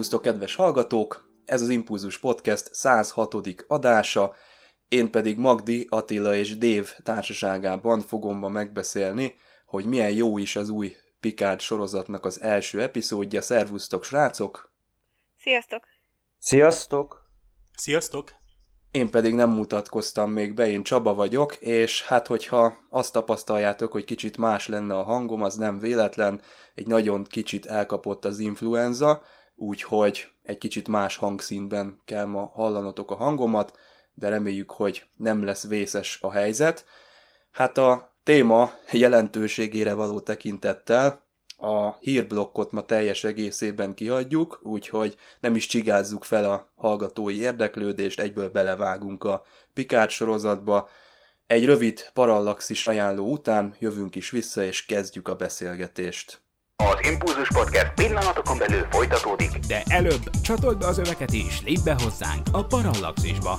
Szervusztok, kedves hallgatók! Ez az Impulzus Podcast 106. adása, én pedig Magdi, Attila és Dév társaságában fogom ma megbeszélni, hogy milyen jó is az új Picard sorozatnak az első epizódja. Szervusztok, srácok! Sziasztok! Sziasztok! Sziasztok! Én pedig nem mutatkoztam még be, én Csaba vagyok, és hát hogyha azt tapasztaljátok, hogy kicsit más lenne a hangom, az nem véletlen, egy nagyon kicsit elkapott az influenza, úgyhogy egy kicsit más hangszínben kell ma hallanotok a hangomat, de reméljük, hogy nem lesz vészes a helyzet. Hát a téma jelentőségére való tekintettel a hírblokkot ma teljes egészében kiadjuk, úgyhogy nem is csigázzuk fel a hallgatói érdeklődést, egyből belevágunk a Picard sorozatba. Egy rövid parallaxis ajánló után jövünk is vissza, és kezdjük a beszélgetést. Az Impulzus Podcast pillanatokon belül folytatódik. De előbb csatold be az öveket és lépj be hozzánk a Parallaxisba.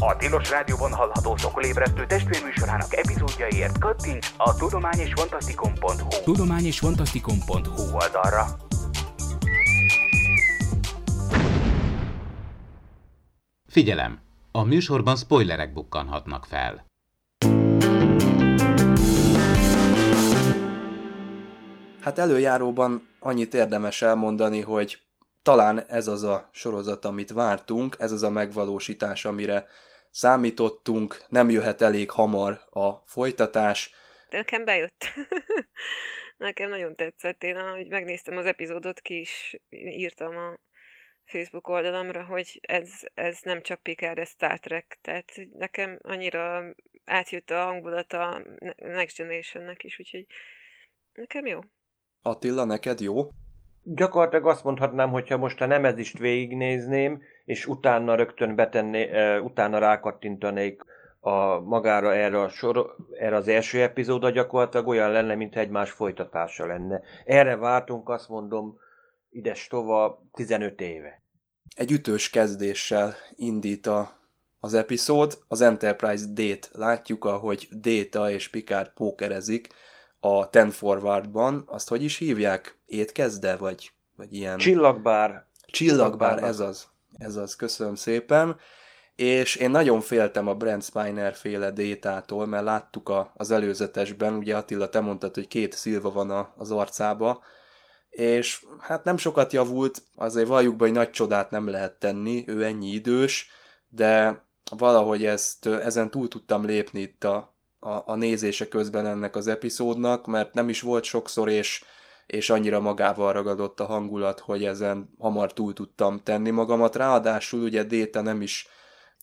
A Tilos Rádióban hallható szokolébresztő testvérműsorának epizódjaiért kattints a tudományosfantasztikum.hu tudományosfantasztikum.hu oldalra. Figyelem! A műsorban spoilerek bukkanhatnak fel. Hát előjáróban annyit érdemes elmondani, hogy talán ez az a sorozat, amit vártunk, ez az a megvalósítás, amire számítottunk, nem jöhet elég hamar a folytatás. Nekem bejött. nekem nagyon tetszett. Én, ahogy megnéztem az epizódot, ki is írtam a Facebook oldalamra, hogy ez, ez nem csak Picard, ez Star Trek. Tehát nekem annyira átjött a hangulat a Next Generation-nek is, úgyhogy nekem jó. Attila, neked jó? Gyakorlatilag azt mondhatnám, hogyha most a nemezist végignézném, és utána rögtön betenné, utána rákattintanék a, magára erre, a sor, erre az első epizódra, gyakorlatilag olyan lenne, mint egymás folytatása lenne. Erre vártunk, azt mondom, ides tova 15 éve. Egy ütős kezdéssel indít a, az epizód. Az Enterprise D-t látjuk, ahogy Data és Picard pókerezik a Ten Forwardban. Azt hogy is hívják? Étkezde? Vagy, vagy ilyen... Csillagbár. Csillagbár, ez az. Ez az, köszönöm szépen. És én nagyon féltem a Brent Spiner féle détától, mert láttuk a, az előzetesben, ugye Attila, te mondtad, hogy két szilva van a, az arcába, és hát nem sokat javult, azért valljuk be, hogy nagy csodát nem lehet tenni, ő ennyi idős, de valahogy ezt, ezen túl tudtam lépni itt a, a, a nézése közben ennek az epizódnak, mert nem is volt sokszor, és, és annyira magával ragadott a hangulat, hogy ezen hamar túl tudtam tenni magamat. Ráadásul ugye Déta nem is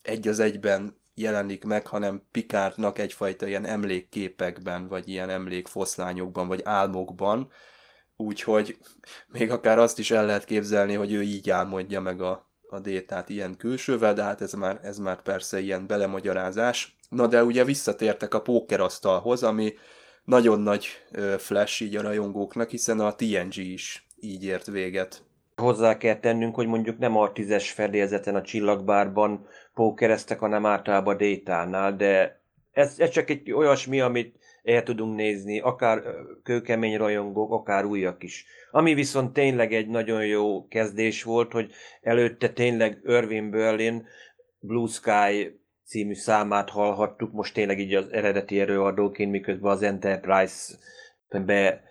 egy az egyben jelenik meg, hanem Pikártnak egyfajta ilyen emlékképekben, vagy ilyen emlékfoszlányokban, vagy álmokban, úgyhogy még akár azt is el lehet képzelni, hogy ő így álmodja meg a, a détát ilyen külsővel, de hát ez már, ez már persze ilyen belemagyarázás. Na de ugye visszatértek a pókerasztalhoz, ami nagyon nagy flash így a rajongóknak, hiszen a TNG is így ért véget. Hozzá kell tennünk, hogy mondjuk nem a tízes fedélzeten a csillagbárban pókereztek, hanem általában Détánál, de ez, ez csak egy olyasmi, amit el tudunk nézni, akár kőkemény rajongók, akár újak is. Ami viszont tényleg egy nagyon jó kezdés volt, hogy előtte tényleg Irving Berlin Blue Sky című számát hallhattuk, most tényleg így az eredeti erőadóként, miközben az Enterprise be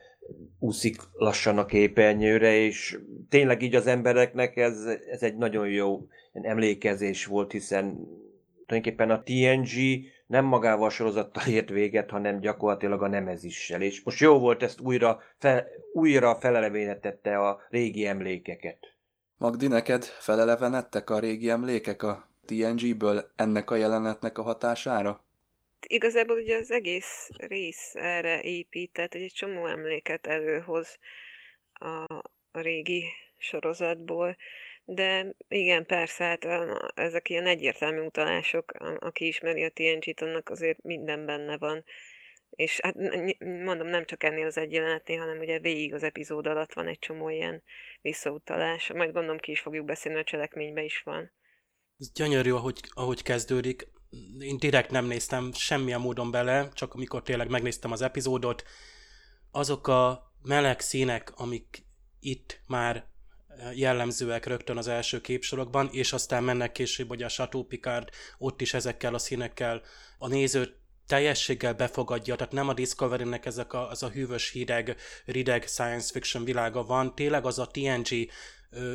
úszik lassan a képernyőre, és tényleg így az embereknek ez, ez egy nagyon jó emlékezés volt, hiszen tulajdonképpen a TNG nem magával a sorozattal ért véget, hanem gyakorlatilag a nemezissel. És most jó volt ezt újra, fel, újra felelevenítette a régi emlékeket. Magdi, neked felelevenedtek a régi emlékek a TNG-ből ennek a jelenetnek a hatására? Igazából ugye az egész rész erre épített, hogy egy csomó emléket előhoz a, a régi sorozatból. De igen, persze, hát ezek ilyen egyértelmű utalások, aki ismeri a TNG-t, annak azért minden benne van. És hát mondom, nem csak ennél az egy jelenetnél, hanem ugye végig az epizód alatt van egy csomó ilyen visszautalás. Majd gondolom ki is fogjuk beszélni, a cselekményben is van. Ez gyönyörű, ahogy, ahogy kezdődik. Én direkt nem néztem semmilyen módon bele, csak amikor tényleg megnéztem az epizódot, azok a meleg színek, amik itt már jellemzőek rögtön az első képsorokban, és aztán mennek később, hogy a Chateau Picard ott is ezekkel a színekkel a nézőt teljességgel befogadja, tehát nem a Discovery-nek ezek a, az a hűvös, hideg, rideg science fiction világa van, tényleg az a TNG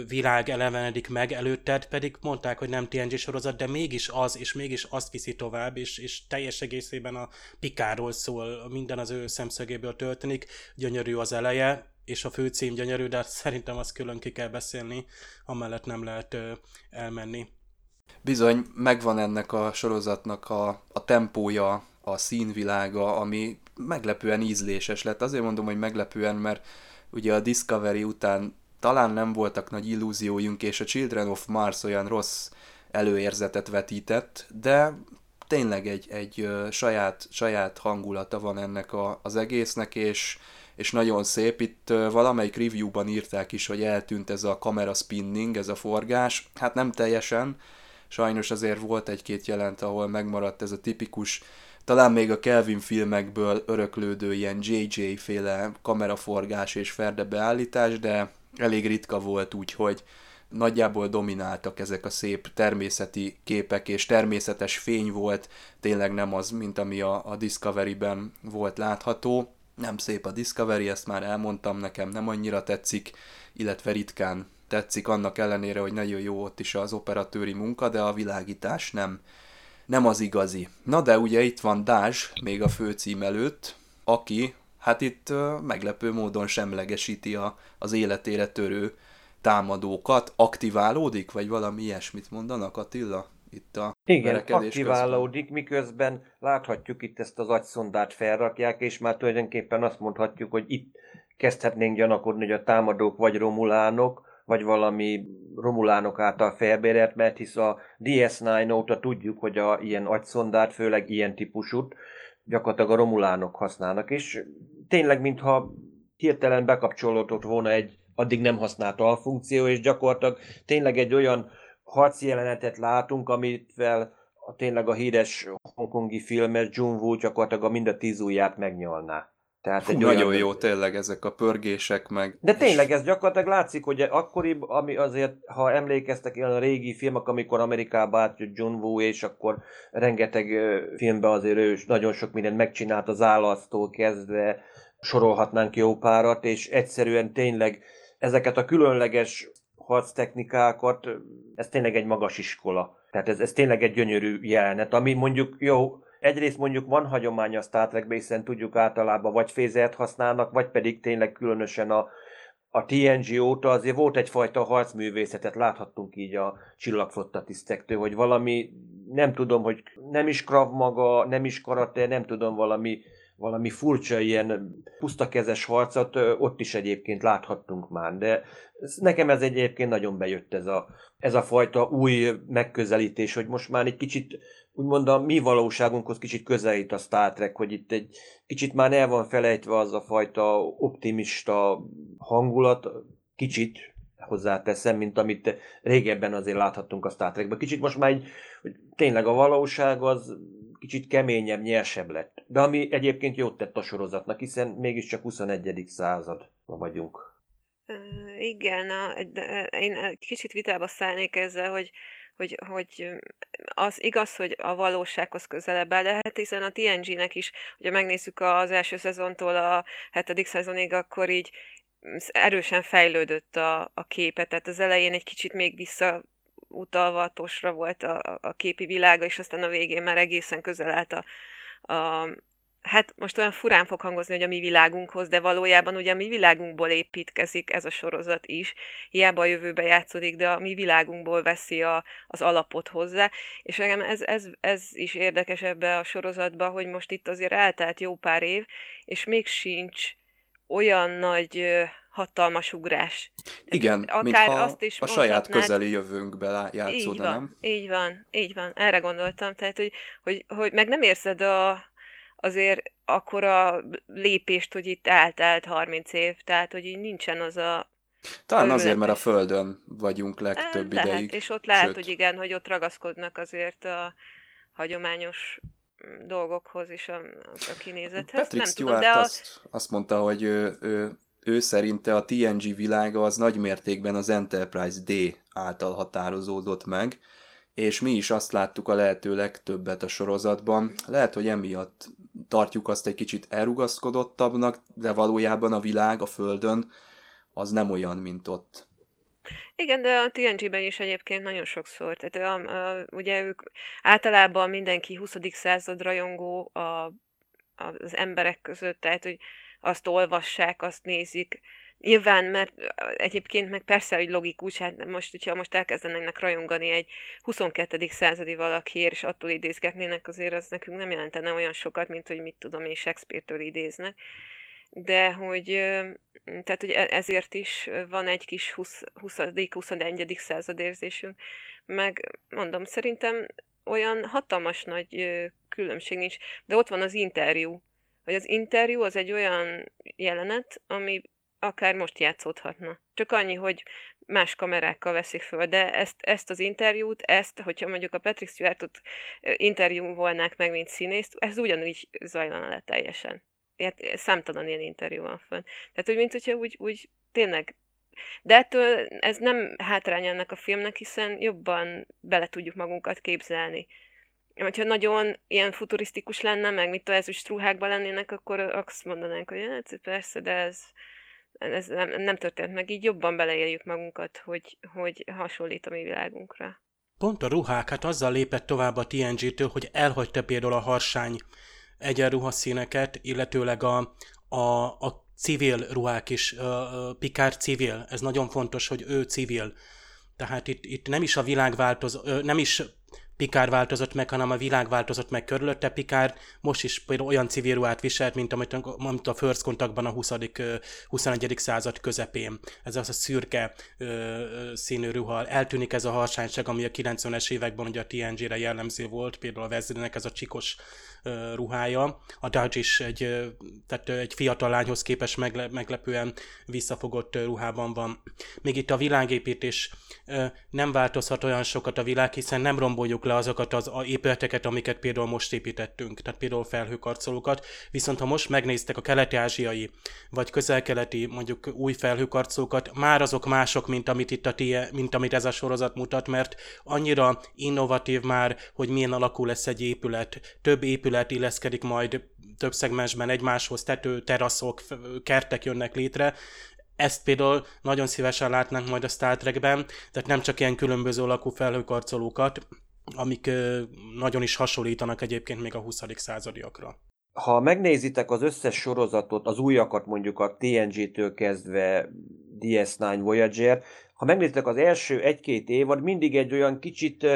világ elevenedik meg előtted, pedig mondták, hogy nem TNG sorozat, de mégis az, és mégis azt viszi tovább, és, és teljes egészében a Pikáról szól, minden az ő szemszögéből történik, gyönyörű az eleje, és a főcím gyönyörű, de szerintem azt külön ki kell beszélni, amellett nem lehet ö, elmenni. Bizony, megvan ennek a sorozatnak a, a tempója, a színvilága, ami meglepően ízléses lett. Azért mondom, hogy meglepően, mert ugye a Discovery után talán nem voltak nagy illúziójunk, és a Children of Mars olyan rossz előérzetet vetített, de tényleg egy, egy saját, saját hangulata van ennek a, az egésznek, és és nagyon szép. Itt valamelyik reviewban írták is, hogy eltűnt ez a kamera spinning, ez a forgás. Hát nem teljesen, sajnos azért volt egy-két jelent, ahol megmaradt ez a tipikus, talán még a Kelvin filmekből öröklődő ilyen JJ féle kameraforgás és ferde beállítás, de elég ritka volt úgy, hogy nagyjából domináltak ezek a szép természeti képek, és természetes fény volt, tényleg nem az, mint ami a, a Discovery-ben volt látható nem szép a Discovery, ezt már elmondtam, nekem nem annyira tetszik, illetve ritkán tetszik, annak ellenére, hogy nagyon jó ott is az operatőri munka, de a világítás nem, nem az igazi. Na de ugye itt van Dázs, még a főcím előtt, aki hát itt meglepő módon semlegesíti a, az életére törő támadókat, aktiválódik, vagy valami ilyesmit mondanak, Attila? itt a Igen, aktiválódik, közben. miközben láthatjuk itt ezt az agyszondát felrakják, és már tulajdonképpen azt mondhatjuk, hogy itt kezdhetnénk gyanakodni, hogy a támadók vagy romulánok, vagy valami romulánok által felbérelt, mert hisz a DS9 óta tudjuk, hogy a ilyen agyszondát, főleg ilyen típusút, gyakorlatilag a romulánok használnak, és tényleg, mintha hirtelen bekapcsolódott volna egy addig nem használt alfunkció, és gyakorlatilag tényleg egy olyan harci jelenetet látunk, amivel a, tényleg a híres hongkongi filmes Jun Woo gyakorlatilag a mind a tíz ujját megnyalná. Tehát Hú, egy nagyon olyan... jó tényleg ezek a pörgések meg. De tényleg ez gyakorlatilag látszik, hogy akkoribb, ami azért, ha emlékeztek ilyen a régi filmek, amikor Amerikába átjött John Woo, és akkor rengeteg filmben azért ő nagyon sok mindent megcsinált az állasztól kezdve, sorolhatnánk jó párat, és egyszerűen tényleg ezeket a különleges harctechnikákat, ez tényleg egy magas iskola. Tehát ez, ez tényleg egy gyönyörű jelenet, ami mondjuk jó, egyrészt mondjuk van hagyomány a Star Trekbe, hiszen tudjuk általában vagy fézert használnak, vagy pedig tényleg különösen a, a TNG óta azért volt egyfajta harcművészetet, láthattunk így a csillagflotta tisztektől, hogy valami, nem tudom, hogy nem is krav maga, nem is karate, nem tudom, valami valami furcsa ilyen pusztakezes harcot ott is egyébként láthattunk már, de nekem ez egyébként nagyon bejött ez a, ez a fajta új megközelítés, hogy most már egy kicsit úgymond a mi valóságunkhoz kicsit közelít a Star Trek, hogy itt egy kicsit már el van felejtve az a fajta optimista hangulat, kicsit hozzáteszem, mint amit régebben azért láthattunk a Star Trekben. Kicsit most már egy, hogy tényleg a valóság az kicsit keményebb, nyersebb lett. De ami egyébként jót tett a sorozatnak, hiszen mégiscsak 21. század vagyunk. Igen, a, én kicsit vitába szállnék ezzel, hogy, hogy, hogy az igaz, hogy a valósághoz közelebb áll, de hát hiszen a TNG-nek is, hogyha megnézzük az első szezontól a hetedik szezonig, akkor így erősen fejlődött a, a képe, tehát az elején egy kicsit még vissza utalva tosra volt a, a képi világa, és aztán a végén már egészen közel állt a, a hát most olyan furán fog hangozni, hogy a mi világunkhoz, de valójában ugye a mi világunkból építkezik ez a sorozat is. Hiába a jövőbe játszódik, de a mi világunkból veszi a, az alapot hozzá. És engem ez, ez, ez is érdekes ebbe a sorozatba, hogy most itt azért eltelt jó pár év, és még sincs olyan nagy hatalmas ugrás. Igen, Akár mintha azt is a saját közeli jövőnkbe játszódna, így van, nem? Így van, így van, erre gondoltam. Tehát, hogy, hogy, hogy meg nem érzed a, azért akkora lépést, hogy itt eltelt 30 év, tehát, hogy így nincsen az a talán Örületes. azért, mert a Földön vagyunk legtöbb lehet, ideig. És ott lehet, Sőt. hogy igen, hogy ott ragaszkodnak azért a hagyományos mm, dolgokhoz és a, a kinézethez. Patrick nem Stewart tudom, de azt, a... azt mondta, hogy ő, ő ő szerinte a TNG világa az nagy mértékben az Enterprise D által határozódott meg, és mi is azt láttuk a lehető legtöbbet a sorozatban. Lehet, hogy emiatt tartjuk azt egy kicsit elrugaszkodottabbnak, de valójában a világ a Földön az nem olyan, mint ott. Igen, de a TNG-ben is egyébként nagyon sokszor. Tehát a, a, ugye ők általában mindenki 20. század rajongó a, az emberek között, tehát hogy azt olvassák, azt nézik. Nyilván, mert egyébként meg persze, hogy logikus, hát most, hogyha most elkezdenek rajongani egy 22. századi valakiért, és attól idézgetnének, azért az nekünk nem jelentene olyan sokat, mint hogy mit tudom én Shakespeare-től idéznek. De hogy, tehát, hogy e-, ezért is van egy kis 20. 21. század érzésünk, meg mondom, szerintem olyan hatalmas nagy különbség nincs, de ott van az interjú, hogy az interjú az egy olyan jelenet, ami akár most játszódhatna. Csak annyi, hogy más kamerákkal veszik föl, de ezt, ezt az interjút, ezt, hogyha mondjuk a Patrick Stewartot interjú volnák meg, mint színészt, ez ugyanúgy zajlana le teljesen. Ilyet, számtalan ilyen interjú van fönn. Tehát, hogy mint hogyha úgy, úgy tényleg de ettől ez nem hátrány ennek a filmnek, hiszen jobban bele tudjuk magunkat képzelni hogyha nagyon ilyen futurisztikus lenne, meg mit tudom, ezüst ruhákban lennének, akkor azt mondanánk, hogy hát persze, de ez, ez nem, nem történt meg. Így jobban beleéljük magunkat, hogy, hogy hasonlít a mi világunkra. Pont a ruhák, hát azzal lépett tovább a TNG-től, hogy elhagyta például a harsány egyenruhaszíneket, illetőleg a, a, a civil ruhák is, Picard civil, ez nagyon fontos, hogy ő civil. Tehát itt, itt nem is a világ változ, nem is Pikár változott meg, hanem a világ változott meg körülötte. Pikár most is például olyan civil ruhát viselt, mint amit, amit a First Contactban a 20. 21. század közepén. Ez az a szürke ö, színű ruha. Eltűnik ez a harsányság, ami a 90-es években ugye a TNG-re jellemző volt, például a Vezrinek ez a csikos ruhája. A Dodge is egy, tehát egy fiatal lányhoz képes megle, meglepően visszafogott ruhában van. Még itt a világépítés nem változhat olyan sokat a világ, hiszen nem romboljuk le azokat az épületeket, amiket például most építettünk, tehát például felhőkarcolókat, viszont ha most megnéztek a keleti-ázsiai vagy közel-keleti mondjuk új felhőkarcolókat, már azok mások, mint amit itt a tie, mint amit ez a sorozat mutat, mert annyira innovatív már, hogy milyen alakú lesz egy épület. Több épület illeszkedik majd több szegmensben egymáshoz, tető, teraszok, kertek jönnek létre, ezt például nagyon szívesen látnánk majd a Star Trekben, tehát nem csak ilyen különböző alakú felhőkarcolókat, amik nagyon is hasonlítanak egyébként még a 20. századiakra. Ha megnézitek az összes sorozatot, az újakat mondjuk a TNG-től kezdve DS9 Voyager, ha megnézitek az első egy-két évad, mindig egy olyan kicsit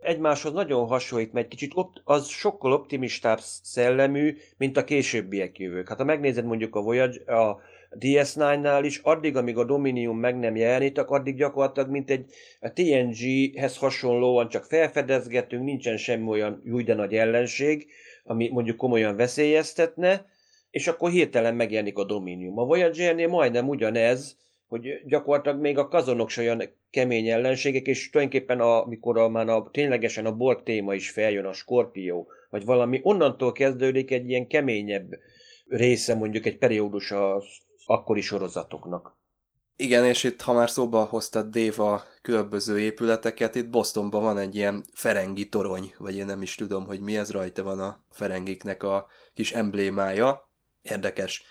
egymáshoz nagyon hasonlít, mert kicsit opt- az sokkal optimistább szellemű, mint a későbbiek jövők. Hát ha megnézed mondjuk a Voyager, a DS9-nál is, addig, amíg a Dominium meg nem jelenítek, addig gyakorlatilag, mint egy a TNG-hez hasonlóan csak felfedezgetünk, nincsen semmi olyan új de nagy ellenség, ami mondjuk komolyan veszélyeztetne, és akkor hirtelen megjelenik a Dominium. A Voyager-nél majdnem ugyanez, hogy gyakorlatilag még a kazonok se olyan kemény ellenségek, és tulajdonképpen amikor a, már a, ténylegesen a Borg téma is feljön, a Skorpió, vagy valami, onnantól kezdődik egy ilyen keményebb része mondjuk egy periódus az akkori sorozatoknak. Igen, és itt, ha már szóba hoztad Dave a különböző épületeket, itt Bostonban van egy ilyen Ferengi torony, vagy én nem is tudom, hogy mi ez, rajta van a Ferengiknek a kis emblémája. Érdekes.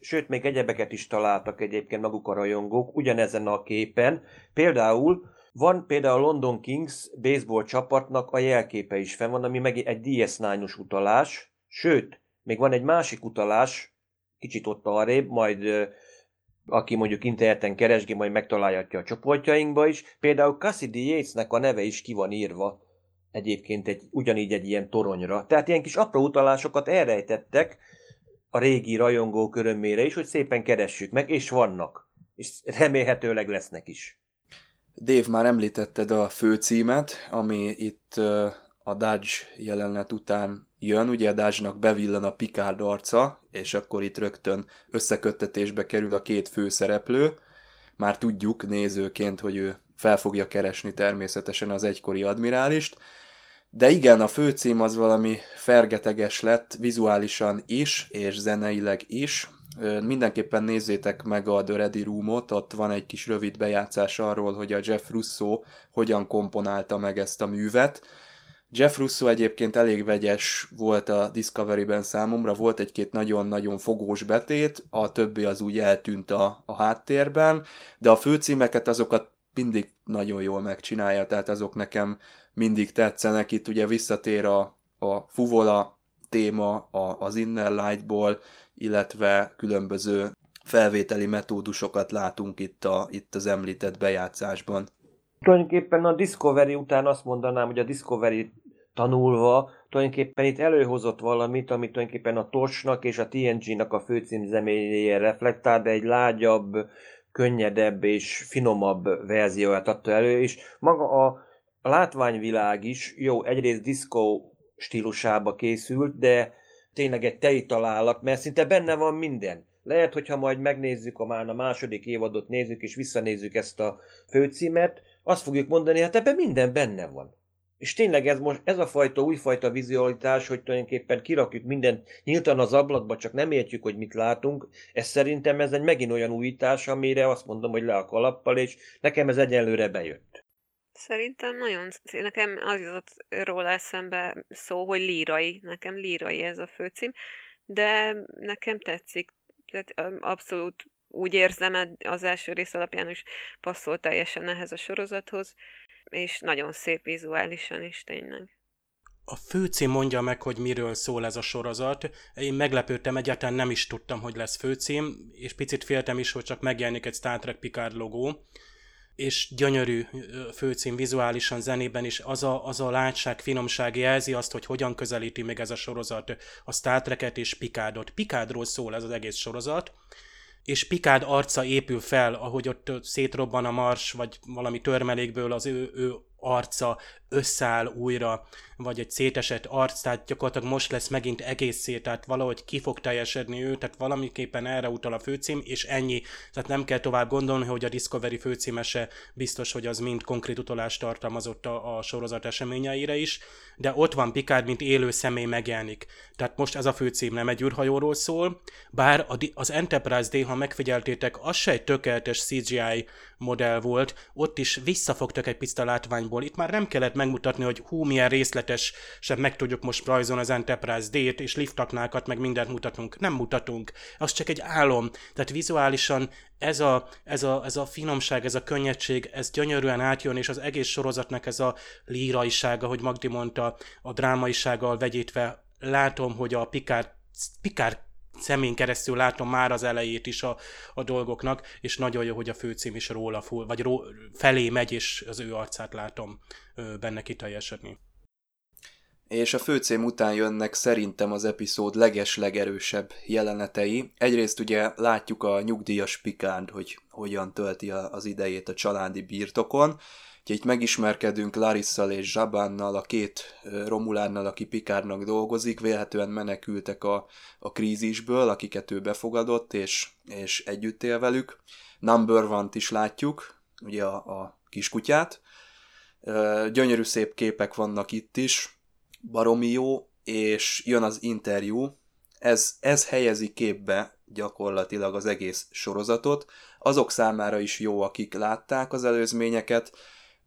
Sőt, még egyebeket is találtak egyébként maguk a rajongók ugyanezen a képen. Például van például a London Kings baseball csapatnak a jelképe is fenn van, ami meg egy DS9-os utalás. Sőt, még van egy másik utalás, kicsit ott arrébb, majd aki mondjuk interneten keresgi, majd megtalálhatja a csoportjainkba is. Például Cassidy Yatesnek a neve is ki van írva egyébként egy, ugyanígy egy ilyen toronyra. Tehát ilyen kis apró utalásokat elrejtettek a régi rajongó örömére is, hogy szépen keressük meg, és vannak. És remélhetőleg lesznek is. Dave, már említetted a főcímet, ami itt a Dodge jelenet után jön, ugye a Dodge-nak bevillan a Picard arca, és akkor itt rögtön összeköttetésbe kerül a két főszereplő. Már tudjuk nézőként, hogy ő fel fogja keresni természetesen az egykori admirálist, de igen, a főcím az valami fergeteges lett, vizuálisan is, és zeneileg is. Mindenképpen nézzétek meg a The Ready Room-ot, ott van egy kis rövid bejátszás arról, hogy a Jeff Russo hogyan komponálta meg ezt a művet Jeff Russo egyébként elég vegyes volt a Discovery-ben számomra, volt egy-két nagyon-nagyon fogós betét, a többi az úgy eltűnt a, a háttérben, de a főcímeket azokat mindig nagyon jól megcsinálja, tehát azok nekem mindig tetszenek. Itt ugye visszatér a, a fuvola téma a, az Inner Lightból, illetve különböző felvételi metódusokat látunk itt, a, itt az említett bejátszásban. Tulajdonképpen a Discovery után azt mondanám, hogy a Discovery tanulva tulajdonképpen itt előhozott valamit, amit tulajdonképpen a Tosnak és a TNG-nak a főcímzeméjére reflektál, de egy lágyabb, könnyedebb és finomabb verzióját adta elő, és maga a, látványvilág is, jó, egyrészt disco stílusába készült, de tényleg egy tei találat, mert szinte benne van minden. Lehet, hogyha majd megnézzük, a már a második évadot nézzük, és visszanézzük ezt a főcímet, azt fogjuk mondani, hát ebben minden benne van. És tényleg ez most ez a fajta újfajta vizualitás, hogy tulajdonképpen kirakjuk mindent nyíltan az ablakba, csak nem értjük, hogy mit látunk, ez szerintem ez egy megint olyan újítás, amire azt mondom, hogy le a kalappal, és nekem ez egyelőre bejött. Szerintem nagyon, nekem az jutott róla eszembe szó, hogy lírai, nekem lírai ez a főcím, de nekem tetszik, tehát abszolút úgy érzem, az első rész alapján is passzol teljesen ehhez a sorozathoz, és nagyon szép vizuálisan is tényleg. A főcím mondja meg, hogy miről szól ez a sorozat. Én meglepődtem, egyáltalán nem is tudtam, hogy lesz főcím, és picit féltem is, hogy csak megjelenik egy Star Trek Picard logó és gyönyörű főcím vizuálisan, zenében is, az a, az a látság, finomság jelzi azt, hogy hogyan közelíti meg ez a sorozat a Star Trek-et és Picardot. Picardról szól ez az egész sorozat, és Picard arca épül fel, ahogy ott szétrobban a mars, vagy valami törmelékből az ő, ő arca összeáll újra, vagy egy szétesett arc, tehát gyakorlatilag most lesz megint egész szét, tehát valahogy ki fog teljesedni ő, tehát valamiképpen erre utal a főcím, és ennyi. Tehát nem kell tovább gondolni, hogy a Discovery főcímese biztos, hogy az mind konkrét utalást tartalmazott a, a sorozat eseményeire is, de ott van Picard, mint élő személy megjelenik. Tehát most ez a főcím nem egy űrhajóról szól, bár az Enterprise D, ha megfigyeltétek, az se egy tökéletes CGI modell volt, ott is visszafogtak egy picit a látványból. Itt már nem kellett megmutatni, hogy hú, milyen sem meg tudjuk most rajzolni az Enterprise D-t, és liftaknákat, meg mindent mutatunk. Nem mutatunk. Az csak egy álom. Tehát vizuálisan ez a, ez a, ez a finomság, ez a könnyedség, ez gyönyörűen átjön, és az egész sorozatnak ez a líraisága, hogy Magdi mondta, a drámaisággal vegyítve látom, hogy a Picard, Picard szemén keresztül látom már az elejét is a, a dolgoknak, és nagyon jó, hogy a főcím is róla fúl, vagy ró, felé megy, és az ő arcát látom benne kiteljesedni. És a főcím után jönnek szerintem az epizód leges-legerősebb jelenetei. Egyrészt ugye látjuk a nyugdíjas Pikárd, hogy hogyan tölti az idejét a családi birtokon, Úgyhogy itt megismerkedünk Larisszal és Zsabánnal, a két Romulánnal, aki Pikárnak dolgozik, vélhetően menekültek a, a krízisből, akiket ő befogadott, és, és együtt él velük. Number One-t is látjuk, ugye a, a kiskutyát. Gyönyörű szép képek vannak itt is, baromi jó, és jön az interjú, ez, ez helyezi képbe gyakorlatilag az egész sorozatot. Azok számára is jó, akik látták az előzményeket,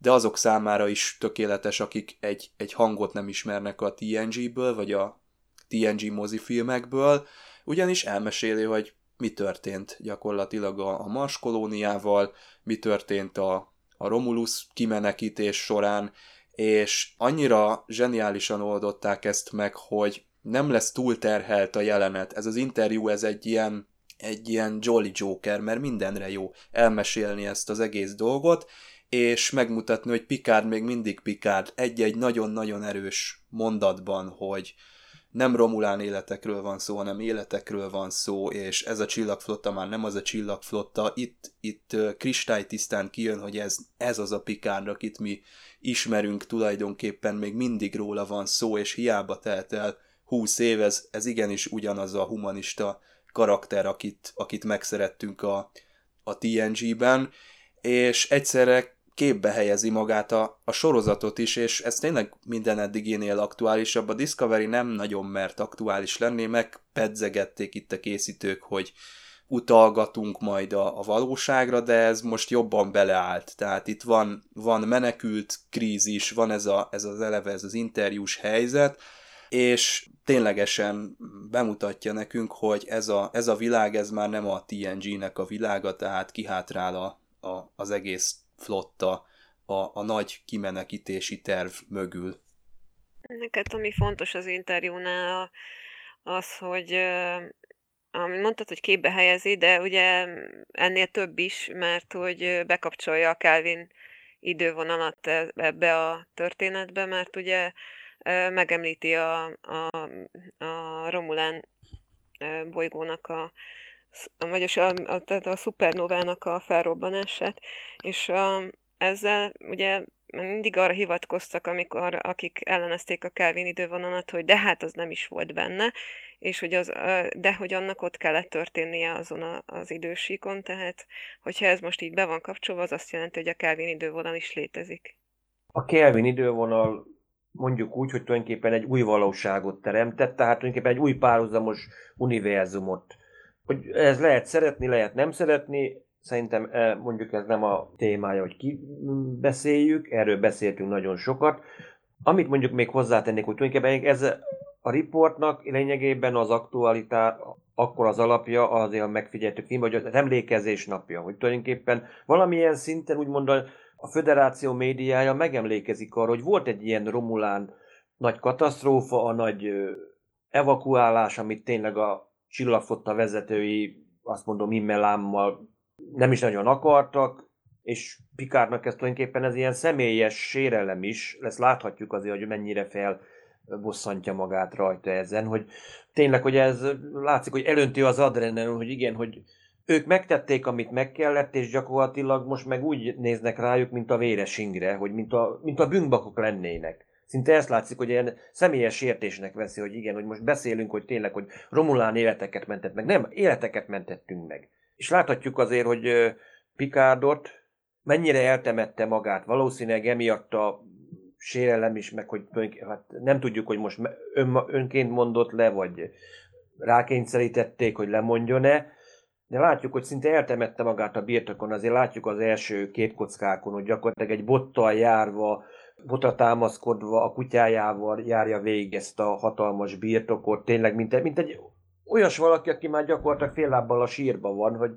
de azok számára is tökéletes, akik egy, egy hangot nem ismernek a TNG-ből, vagy a TNG mozifilmekből, ugyanis elmeséli, hogy mi történt gyakorlatilag a, a Mars kolóniával, mi történt a, a Romulus kimenekítés során, és annyira zseniálisan oldották ezt meg, hogy nem lesz túlterhelt a jelenet. Ez az interjú, ez egy ilyen, egy ilyen Jolly Joker, mert mindenre jó elmesélni ezt az egész dolgot, és megmutatni, hogy Picard még mindig Picard. Egy-egy nagyon-nagyon erős mondatban, hogy nem Romulán életekről van szó, hanem életekről van szó, és ez a csillagflotta már nem az a csillagflotta, itt, itt kristálytisztán kijön, hogy ez, ez az a Picard, akit mi ismerünk tulajdonképpen, még mindig róla van szó, és hiába telt el 20 év, ez, ez igenis ugyanaz a humanista karakter, akit, akit megszerettünk a, a TNG-ben, és egyszerre képbe helyezi magát a, a sorozatot is, és ez tényleg minden eddigénél aktuálisabb. A Discovery nem nagyon mert aktuális lenni, meg pedzegették itt a készítők, hogy utalgatunk majd a, a valóságra, de ez most jobban beleállt. Tehát itt van, van menekült krízis, van ez, a, ez az eleve, ez az interjús helyzet, és ténylegesen bemutatja nekünk, hogy ez a, ez a világ, ez már nem a TNG-nek a világa, tehát kihátrál a, a, az egész flotta a, a nagy kimenekítési terv mögül. Neked, ami fontos az interjúnál, az, hogy amit mondtad, hogy képbe helyezi, de ugye ennél több is, mert hogy bekapcsolja a Calvin idővonalat e, ebbe a történetbe, mert ugye megemlíti a, a, a Romulán bolygónak a, vagyis a, a, a, a szupernovának a felrobbanását, és a, ezzel ugye mindig arra hivatkoztak, amikor akik ellenezték a Kelvin idővonalat, hogy de hát az nem is volt benne, és hogy az, de hogy annak ott kellett történnie azon a, az idősíkon, tehát hogyha ez most így be van kapcsolva, az azt jelenti, hogy a Kelvin idővonal is létezik. A Kelvin idővonal mondjuk úgy, hogy tulajdonképpen egy új valóságot teremtett, tehát tulajdonképpen egy új párhuzamos univerzumot. Hogy ez lehet szeretni, lehet nem szeretni, szerintem eh, mondjuk ez nem a témája, hogy ki beszéljük, erről beszéltünk nagyon sokat. Amit mondjuk még hozzátennék, hogy tulajdonképpen ez a riportnak lényegében az aktualitás, akkor az alapja azért megfigyeltük mi, hogy az emlékezés napja, hogy tulajdonképpen valamilyen szinten úgymond a, a föderáció médiája megemlékezik arra, hogy volt egy ilyen Romulán nagy katasztrófa, a nagy evakuálás, amit tényleg a csillagfotta vezetői, azt mondom, immelámmal nem is nagyon akartak, és Pikárnak ez tulajdonképpen ez ilyen személyes sérelem is, lesz láthatjuk azért, hogy mennyire fel bosszantja magát rajta ezen, hogy tényleg, hogy ez látszik, hogy elönti az adrenalin, hogy igen, hogy ők megtették, amit meg kellett, és gyakorlatilag most meg úgy néznek rájuk, mint a véres ingre, hogy mint a, mint a bűnbakok lennének. Szinte ezt látszik, hogy ilyen személyes értésnek veszi, hogy igen, hogy most beszélünk, hogy tényleg, hogy Romulán életeket mentett meg. Nem, életeket mentettünk meg. És láthatjuk azért, hogy Picardot mennyire eltemette magát. Valószínűleg emiatt a sérelem is, meg hogy hát nem tudjuk, hogy most ön, önként mondott le, vagy rákényszerítették, hogy lemondjon-e, de látjuk, hogy szinte eltemette magát a birtokon, azért látjuk az első képkockákon, hogy gyakorlatilag egy bottal járva, botra támaszkodva a kutyájával járja végig ezt a hatalmas birtokot, tényleg mint, egy, mint egy olyas valaki, aki már gyakorlatilag fél lábbal a sírba van, hogy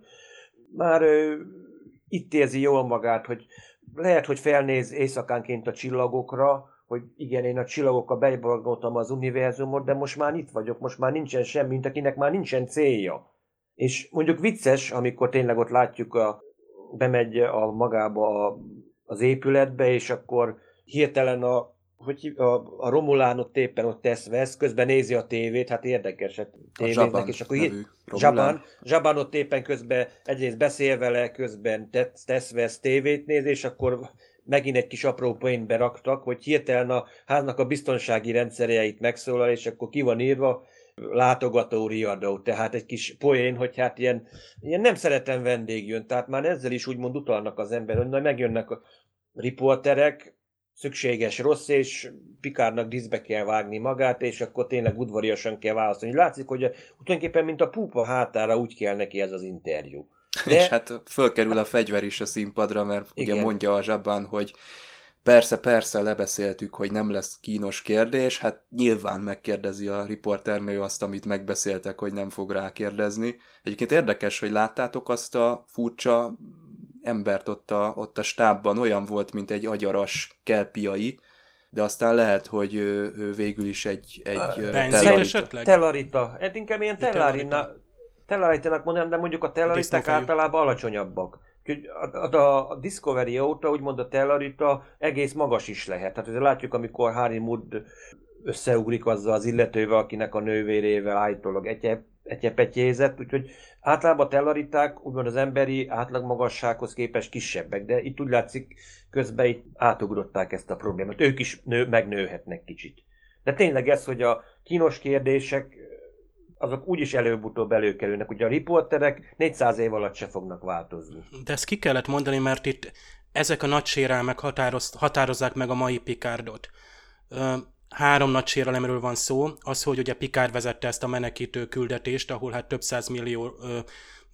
már ö, itt érzi jól magát, hogy lehet, hogy felnéz éjszakánként a csillagokra, hogy igen, én a csillagokkal bejbaragoltam az univerzumot, de most már itt vagyok, most már nincsen semmi, mint akinek már nincsen célja. És mondjuk vicces, amikor tényleg ott látjuk, a, bemegy a magába a, az épületbe, és akkor hirtelen a hogy a, a Romulán ott éppen ott tesz vesz, közben nézi a tévét, hát érdekes, hát tévéznek, és akkor nevű, Zsabán, Zsabán ott éppen közben egyrészt beszél vele, közben tesz vesz tévét néz, és akkor megint egy kis apró poént beraktak, hogy hirtelen a háznak a biztonsági rendszereit megszólal, és akkor ki van írva, látogató riadó, tehát egy kis poén, hogy hát ilyen, ilyen nem szeretem vendég jön, tehát már ezzel is úgymond utalnak az ember, hogy na megjönnek a riporterek, szükséges rossz, és Pikárnak diszbe kell vágni magát, és akkor tényleg udvariasan kell válaszolni. Látszik, hogy tulajdonképpen, mint a pupa hátára úgy kell neki ez az interjú. De... És hát fölkerül a fegyver is a színpadra, mert Igen. ugye mondja a zsabban, hogy persze, persze lebeszéltük, hogy nem lesz kínos kérdés, hát nyilván megkérdezi a riporternő azt, amit megbeszéltek, hogy nem fog rákérdezni. Egyébként érdekes, hogy láttátok azt a furcsa embert ott a, ott a stábban, olyan volt, mint egy agyaras kelpiai, de aztán lehet, hogy ő, ő végül is egy, egy telarita. Telarita. Hát inkább ilyen telarina, telaritának mondanám, de mondjuk a telariták általában alacsonyabbak. A, a, a Discovery óta, úgymond a Tellarita egész magas is lehet. Tehát ezért látjuk, amikor Harry Mudd összeugrik azzal az illetővel, akinek a nővérével állítólag etyepetyézett, úgyhogy általában a tellariták úgymond az emberi átlagmagassághoz képest kisebbek, de itt úgy látszik, közben itt átugrották ezt a problémát. Ők is nő, megnőhetnek kicsit. De tényleg ez, hogy a kínos kérdések azok úgyis előbb-utóbb előkerülnek. Ugye a riporterek 400 év alatt se fognak változni. De ezt ki kellett mondani, mert itt ezek a nagy sérelmek határoz, határozzák meg a mai Picardot. Három nagy sérelemről van szó. Az, hogy ugye Picard vezette ezt a menekítő küldetést, ahol hát több millió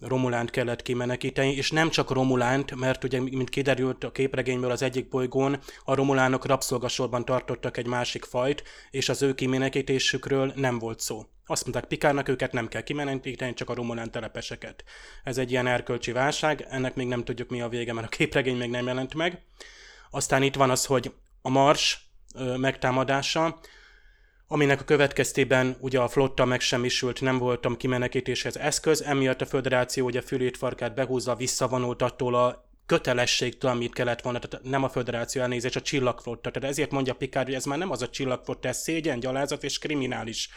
Romulánt kellett kimenekíteni, és nem csak Romulánt, mert ugye, mint kiderült a képregényből az egyik bolygón, a Romulánok rabszolgasorban tartottak egy másik fajt, és az ő kimenekítésükről nem volt szó. Azt mondták Pikárnak, őket nem kell kimenekíteni, csak a Romulán telepeseket. Ez egy ilyen erkölcsi válság, ennek még nem tudjuk mi a vége, mert a képregény még nem jelent meg. Aztán itt van az, hogy a Mars megtámadása, aminek a következtében ugye a flotta megsemmisült, nem voltam kimenekítéshez eszköz, emiatt a föderáció ugye fülét farkát behúzza, visszavonult attól a kötelességtől, amit kellett volna, tehát nem a föderáció elnézés, a csillagflotta. Tehát ezért mondja Picard, hogy ez már nem az a csillagflotta, ez szégyen, gyalázat és kriminális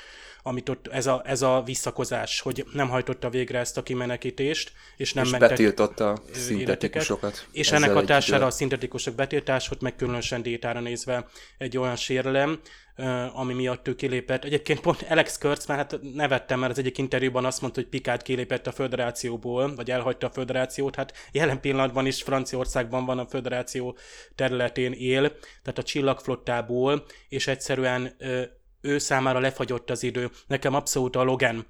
amit ott ez a, ez a visszakozás, hogy nem hajtotta végre ezt a kimenekítést, és nem és betiltotta a szintetikusokat. És ennek hatására a szintetikusok betiltásot, meg különösen détára nézve egy olyan sérelem, ami miatt ő kilépett. Egyébként pont Alex Kurtz, már hát nevettem, mert az egyik interjúban azt mondta, hogy Pikát kilépett a föderációból, vagy elhagyta a föderációt. Hát jelen pillanatban is Franciaországban van a föderáció területén él, tehát a csillagflottából, és egyszerűen ő számára lefagyott az idő. Nekem abszolút a Logan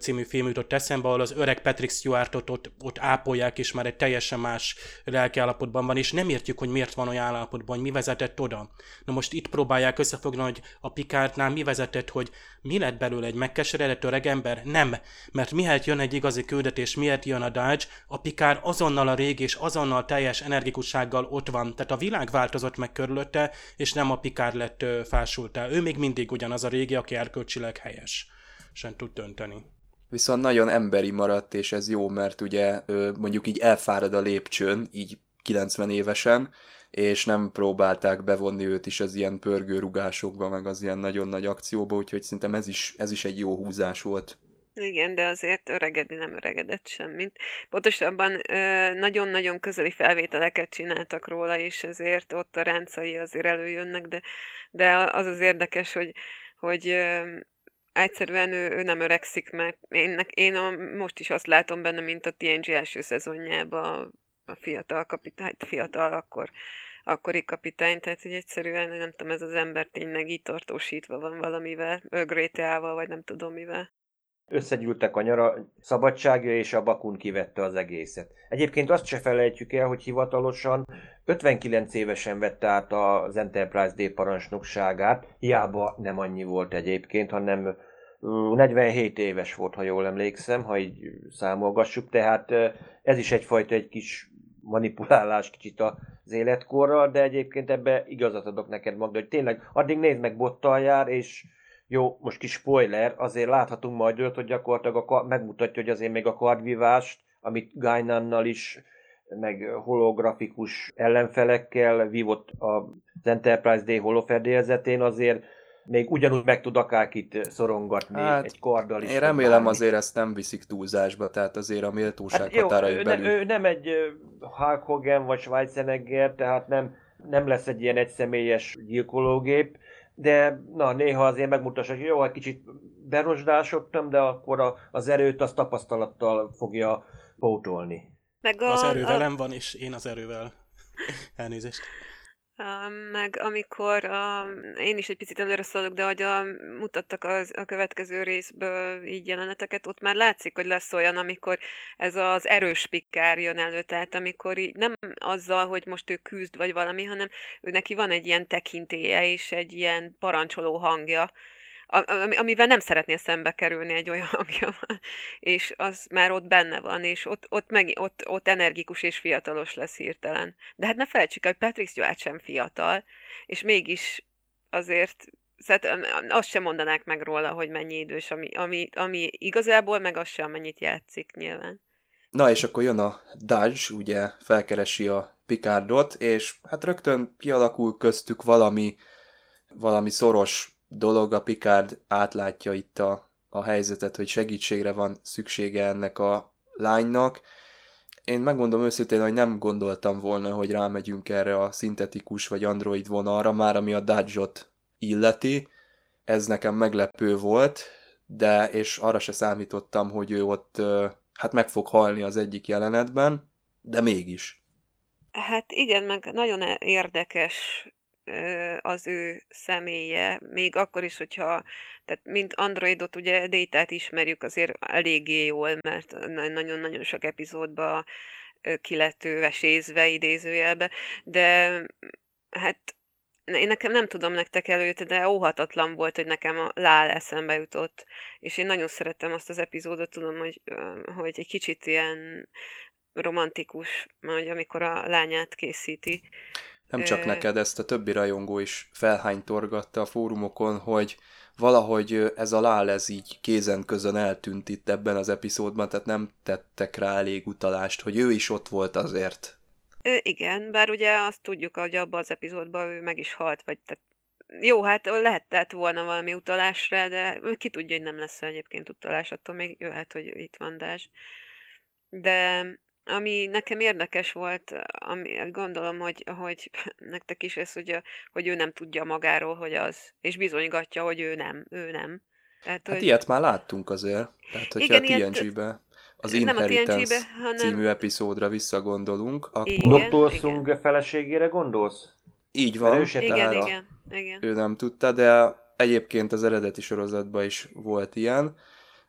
című film jutott eszembe, ahol az öreg Patrick Stewartot ott, ott ápolják, és már egy teljesen más lelkiállapotban van, és nem értjük, hogy miért van olyan állapotban, hogy mi vezetett oda. Na most itt próbálják összefogni, hogy a Picardnál mi vezetett, hogy mi lett belőle egy megkeseredett öreg ember? Nem, mert miért jön egy igazi küldetés, miért jön a Dodge, a Picard azonnal a rég és azonnal teljes energikussággal ott van. Tehát a világ változott meg körülötte, és nem a Picard lett fásultá. Ő még mindig ugyanaz az a régi, aki erkölcsileg helyes, sem tud dönteni. Viszont nagyon emberi maradt, és ez jó, mert ugye mondjuk így elfárad a lépcsőn, így 90 évesen, és nem próbálták bevonni őt is az ilyen pörgő rugásokba, meg az ilyen nagyon nagy akcióba, úgyhogy szerintem ez is, ez is egy jó húzás volt. Igen, de azért öregedni nem öregedett semmit. Pontosabban nagyon-nagyon közeli felvételeket csináltak róla, és ezért ott a ráncai azért előjönnek, de, de az az érdekes, hogy hogy egyszerűen ő, ő nem öregszik meg. Én, én a, most is azt látom benne, mint a TNG első szezonjában a fiatal kapitány, fiatal akkor, akkori kapitány, tehát hogy egyszerűen nem tudom, ez az ember tényleg így tartósítva van valamivel, ögréteával, vagy nem tudom mivel. Összegyűltek a nyara szabadságja, és a Bakun kivette az egészet. Egyébként azt se felejtjük el, hogy hivatalosan 59 évesen vette át az Enterprise D parancsnokságát, hiába nem annyi volt egyébként, hanem 47 éves volt, ha jól emlékszem, ha így számolgassuk, tehát ez is egyfajta egy kis manipulálás kicsit az életkorral, de egyébként ebbe igazat adok neked Magda, hogy tényleg addig nézd meg bottal jár, és jó, most kis spoiler, azért láthatunk majd őt, hogy gyakorlatilag a, megmutatja, hogy azért még a kardvívást, amit Gainannal is, meg holografikus ellenfelekkel vívott az Enterprise D holofedélzetén, azért még ugyanúgy meg tud akárkit szorongatni hát, egy karddal is. Én remélem bármi. azért ezt nem viszik túlzásba, tehát azért a méltóság hát határai jó, belül. Ő nem egy Hulk Hogan vagy Schweizenegger, tehát nem, nem lesz egy ilyen egyszemélyes gyilkológép, de na, néha azért megmutassa, hogy jó, egy kicsit berosdásodtam, de akkor a, az erőt az tapasztalattal fogja pótolni. Meg a, az erő velem van, és én az erővel. Elnézést. Meg amikor a, én is egy picit előre szaladok, de hogy a, mutattak az, a következő részből így jeleneteket, ott már látszik, hogy lesz olyan, amikor ez az erős pikár jön elő, tehát amikor így nem azzal, hogy most ő küzd vagy valami, hanem ő neki van egy ilyen tekintélye és egy ilyen parancsoló hangja, amivel nem szeretnél szembe kerülni egy olyan hangjaval, és az már ott benne van, és ott, ott, meg, ott, ott energikus és fiatalos lesz hirtelen. De hát ne felejtsük hogy Patrick Stewart sem fiatal, és mégis azért szóval azt sem mondanák meg róla, hogy mennyi idős, ami, ami, ami igazából meg az sem, mennyit játszik nyilván. Na és akkor jön a Dodge, ugye felkeresi a Picardot, és hát rögtön kialakul köztük valami, valami szoros dolog, a Picard átlátja itt a, a helyzetet, hogy segítségre van szüksége ennek a lánynak. Én megmondom őszintén, hogy nem gondoltam volna, hogy rámegyünk erre a szintetikus vagy android vonalra, már ami a Dodge-ot illeti. Ez nekem meglepő volt, de és arra se számítottam, hogy ő ott hát meg fog halni az egyik jelenetben, de mégis. Hát igen, meg nagyon érdekes az ő személye, még akkor is, hogyha, tehát mint Androidot, ugye Détát ismerjük azért eléggé jól, mert nagyon-nagyon sok epizódban ki lett ő vesézve idézőjelbe, de hát én nekem nem tudom nektek előtt, de óhatatlan volt, hogy nekem a Lál eszembe jutott, és én nagyon szerettem azt az epizódot, tudom, hogy, hogy egy kicsit ilyen romantikus, hogy amikor a lányát készíti. Nem csak neked, ezt a többi rajongó is felhánytorgatta a fórumokon, hogy valahogy ez a lál ez így kézen közön eltűnt itt ebben az epizódban, tehát nem tettek rá elég utalást, hogy ő is ott volt azért. Ö, igen, bár ugye azt tudjuk, hogy abban az epizódban ő meg is halt, vagy tehát jó, hát lehetett volna valami utalásra, de ki tudja, hogy nem lesz egyébként utalás, attól még jöhet, hogy itt van Dás. De ami nekem érdekes volt, ami gondolom, hogy, hogy nektek is ez, hogy, hogy ő nem tudja magáról, hogy az, és bizonygatja, hogy ő nem, ő nem. Tehát, hát hogy... ilyet már láttunk azért. Tehát, hogyha igen, a TNG-be, az Inheritance a hanem... című epizódra visszagondolunk, akkor... Dr. Sung feleségére gondolsz? Így van. Igen, igen, igen. Ő nem tudta, de egyébként az eredeti sorozatban is volt ilyen,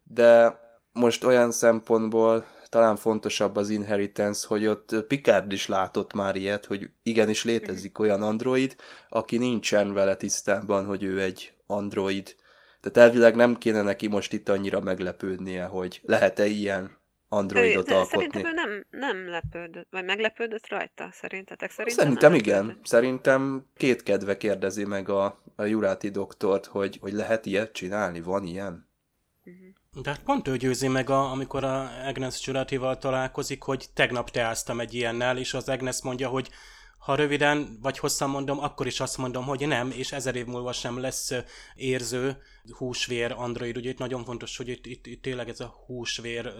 de most olyan szempontból talán fontosabb az Inheritance, hogy ott Picard is látott már ilyet, hogy igenis létezik olyan android, aki nincsen vele tisztában, hogy ő egy android. Tehát elvileg nem kéne neki most itt annyira meglepődnie, hogy lehet-e ilyen androidot ő, alkotni. Szerintem ő nem, nem lepődött, vagy meglepődött rajta, szerintetek? Szerintem, szerintem igen. Szerintem két kedve kérdezi meg a, a Juráti doktort, hogy, hogy lehet ilyet csinálni, van ilyen? Uh-huh. De hát pont ő győzi meg, a, amikor a Agnes Juratival találkozik, hogy tegnap teáztam egy ilyennel, és az Agnes mondja, hogy ha röviden vagy hosszan mondom, akkor is azt mondom, hogy nem, és ezer év múlva sem lesz érző húsvér android. Ugye itt nagyon fontos, hogy itt, itt, itt tényleg ez a húsvér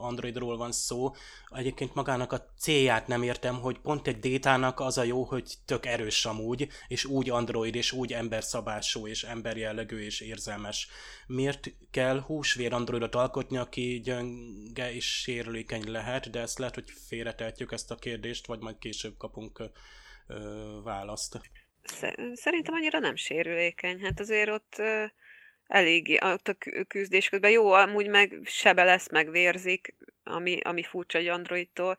androidról van szó. Egyébként magának a célját nem értem, hogy pont egy détának az a jó, hogy tök erős amúgy, és úgy android, és úgy emberszabású, és emberjellegű, és érzelmes. Miért kell húsvér androidot alkotni, aki gyönge és sérülékeny lehet, de ezt lehet, hogy félretehetjük ezt a kérdést, vagy majd később kapunk ö, választ. Szerintem annyira nem sérülékeny. Hát azért ott ö, elég ott a küzdés közben jó, amúgy meg sebe lesz, meg vérzik, ami, ami furcsa egy androidtól,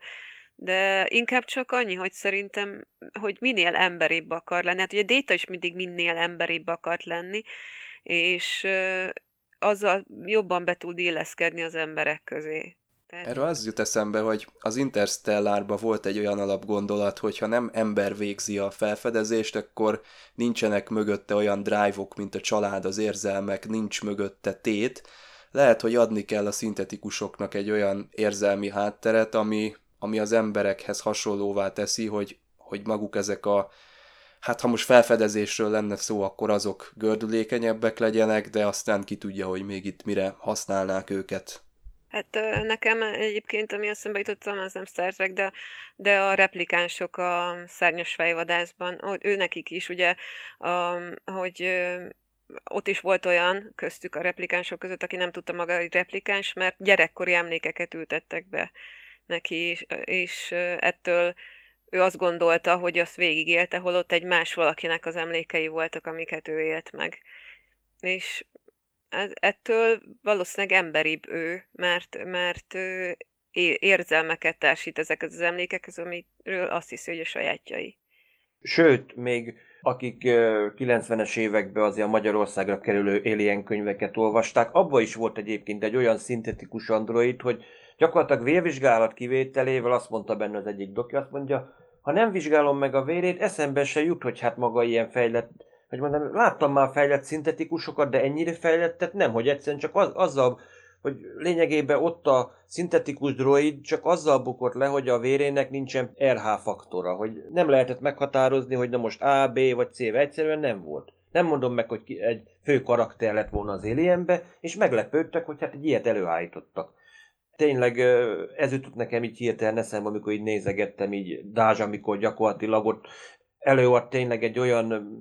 de inkább csak annyi, hogy szerintem, hogy minél emberibb akar lenni. Hát ugye Data is mindig minél emberibb akart lenni, és azzal jobban be tud illeszkedni az emberek közé. Tehát... Erről az jut eszembe, hogy az Interstellárban volt egy olyan alapgondolat, hogy ha nem ember végzi a felfedezést, akkor nincsenek mögötte olyan drive-ok, mint a család, az érzelmek, nincs mögötte tét. Lehet, hogy adni kell a szintetikusoknak egy olyan érzelmi hátteret, ami, ami az emberekhez hasonlóvá teszi, hogy, hogy maguk ezek a hát ha most felfedezésről lenne szó, akkor azok gördülékenyebbek legyenek, de aztán ki tudja, hogy még itt mire használnák őket. Hát nekem egyébként, ami eszembe jutottam, az nem Star Trek, de, de a replikánsok a szárnyas fejvadászban, ő nekik is, ugye, hogy ott is volt olyan köztük a replikánsok között, aki nem tudta maga, hogy replikáns, mert gyerekkori emlékeket ültettek be neki, és, ettől ő azt gondolta, hogy azt végigélte, holott egy más valakinek az emlékei voltak, amiket ő élt meg. És ettől valószínűleg emberibb ő, mert, mert ő érzelmeket társít ezek az emlékekhez, amiről azt hiszi, hogy a sajátjai. Sőt, még akik 90-es években azért a Magyarországra kerülő Alien könyveket olvasták, abban is volt egyébként egy olyan szintetikus android, hogy gyakorlatilag vérvizsgálat kivételével azt mondta benne az egyik doki, azt mondja, ha nem vizsgálom meg a vérét, eszembe se jut, hogy hát maga ilyen fejlett, hogy mondom, láttam már fejlett szintetikusokat, de ennyire fejlettet nem, hogy egyszerűen csak az, azzal hogy lényegében ott a szintetikus droid csak azzal bukott le, hogy a vérének nincsen RH faktora, hogy nem lehetett meghatározni, hogy na most A, B vagy C, egyszerűen nem volt. Nem mondom meg, hogy egy fő karakter lett volna az Alienbe, és meglepődtek, hogy hát egy ilyet előállítottak. Tényleg ez jutott nekem így hirtelen eszembe, amikor így nézegettem így Dázs, amikor gyakorlatilag ott előad tényleg egy olyan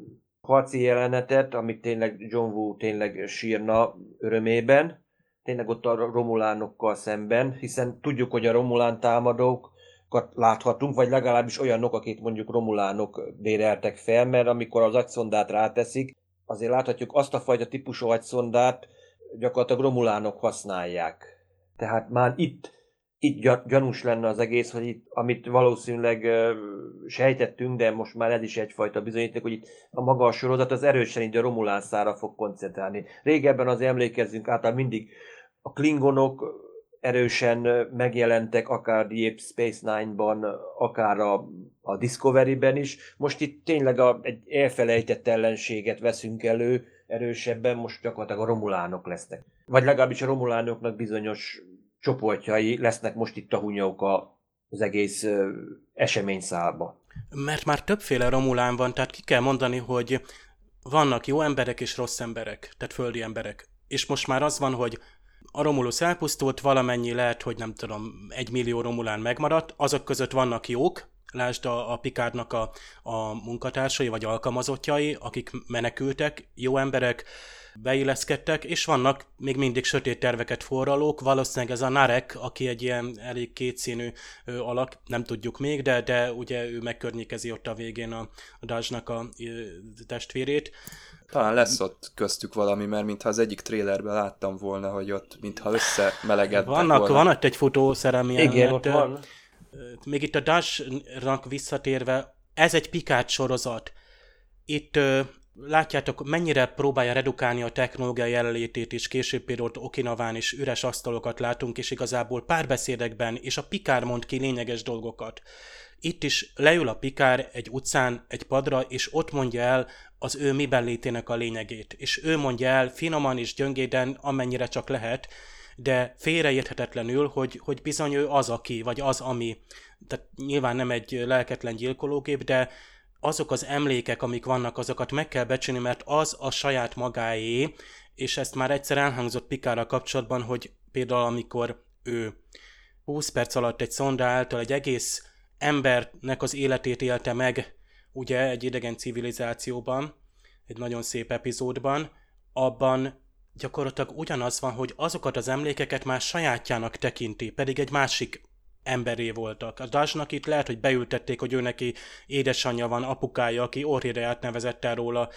harci jelenetet, amit tényleg John Woo tényleg sírna örömében, tényleg ott a romulánokkal szemben, hiszen tudjuk, hogy a romulán támadókat láthatunk, vagy legalábbis olyanok, akik mondjuk romulánok béreltek fel, mert amikor az agyszondát ráteszik, azért láthatjuk azt a fajta típusú agyszondát gyakorlatilag romulánok használják. Tehát már itt, itt gyanús lenne az egész, hogy itt, amit valószínűleg uh, sejtettünk, de most már ez is egyfajta bizonyíték, hogy itt a maga a sorozat az erősen így a romulán szára fog koncentrálni. Régebben az emlékezzünk által mindig a klingonok erősen megjelentek, akár Deep Space Nine-ban, akár a, a Discovery-ben is. Most itt tényleg a, egy elfelejtett ellenséget veszünk elő erősebben, most gyakorlatilag a romulánok lesznek. Vagy legalábbis a romulánoknak bizonyos csoportjai lesznek most itt a hunyók az egész eseményszálba. Mert már többféle romulán van, tehát ki kell mondani, hogy vannak jó emberek és rossz emberek, tehát földi emberek. És most már az van, hogy a Romulus elpusztult, valamennyi lehet, hogy nem tudom, egy millió Romulán megmaradt, azok között vannak jók, lásd a, a Pikárnak a, a munkatársai vagy alkalmazottjai, akik menekültek, jó emberek, beilleszkedtek, és vannak még mindig sötét terveket forralók, valószínűleg ez a Narek, aki egy ilyen elég kétszínű ö, alak, nem tudjuk még, de, de ugye ő megkörnyékezi ott a végén a, a Dajsnak a ö, testvérét. Talán lesz ott köztük valami, mert mintha az egyik trélerben láttam volna, hogy ott mintha összemelegedtek Vannak, volna. van ott egy futószerem Igen, ott van. Még itt a Dash-nak visszatérve, ez egy Picard sorozat. Itt látjátok, mennyire próbálja redukálni a technológia jelenlétét, és később például Okinaván is üres asztalokat látunk, és igazából párbeszédekben, és a Pikár mond ki lényeges dolgokat. Itt is leül a Pikár egy utcán, egy padra, és ott mondja el az ő miben létének a lényegét. És ő mondja el finoman és gyöngéden, amennyire csak lehet, de félreérthetetlenül, hogy, hogy bizony ő az, aki, vagy az, ami. Tehát nyilván nem egy lelketlen gyilkológép, de azok az emlékek, amik vannak, azokat meg kell becsülni, mert az a saját magáé, és ezt már egyszer elhangzott Pikára kapcsolatban, hogy például amikor ő 20 perc alatt egy szonda által egy egész embernek az életét élte meg, ugye egy idegen civilizációban, egy nagyon szép epizódban, abban gyakorlatilag ugyanaz van, hogy azokat az emlékeket már sajátjának tekinti, pedig egy másik emberé voltak. A Dajsnak itt lehet, hogy beültették, hogy ő neki édesanyja van, apukája, aki Orhire átnevezett el róla.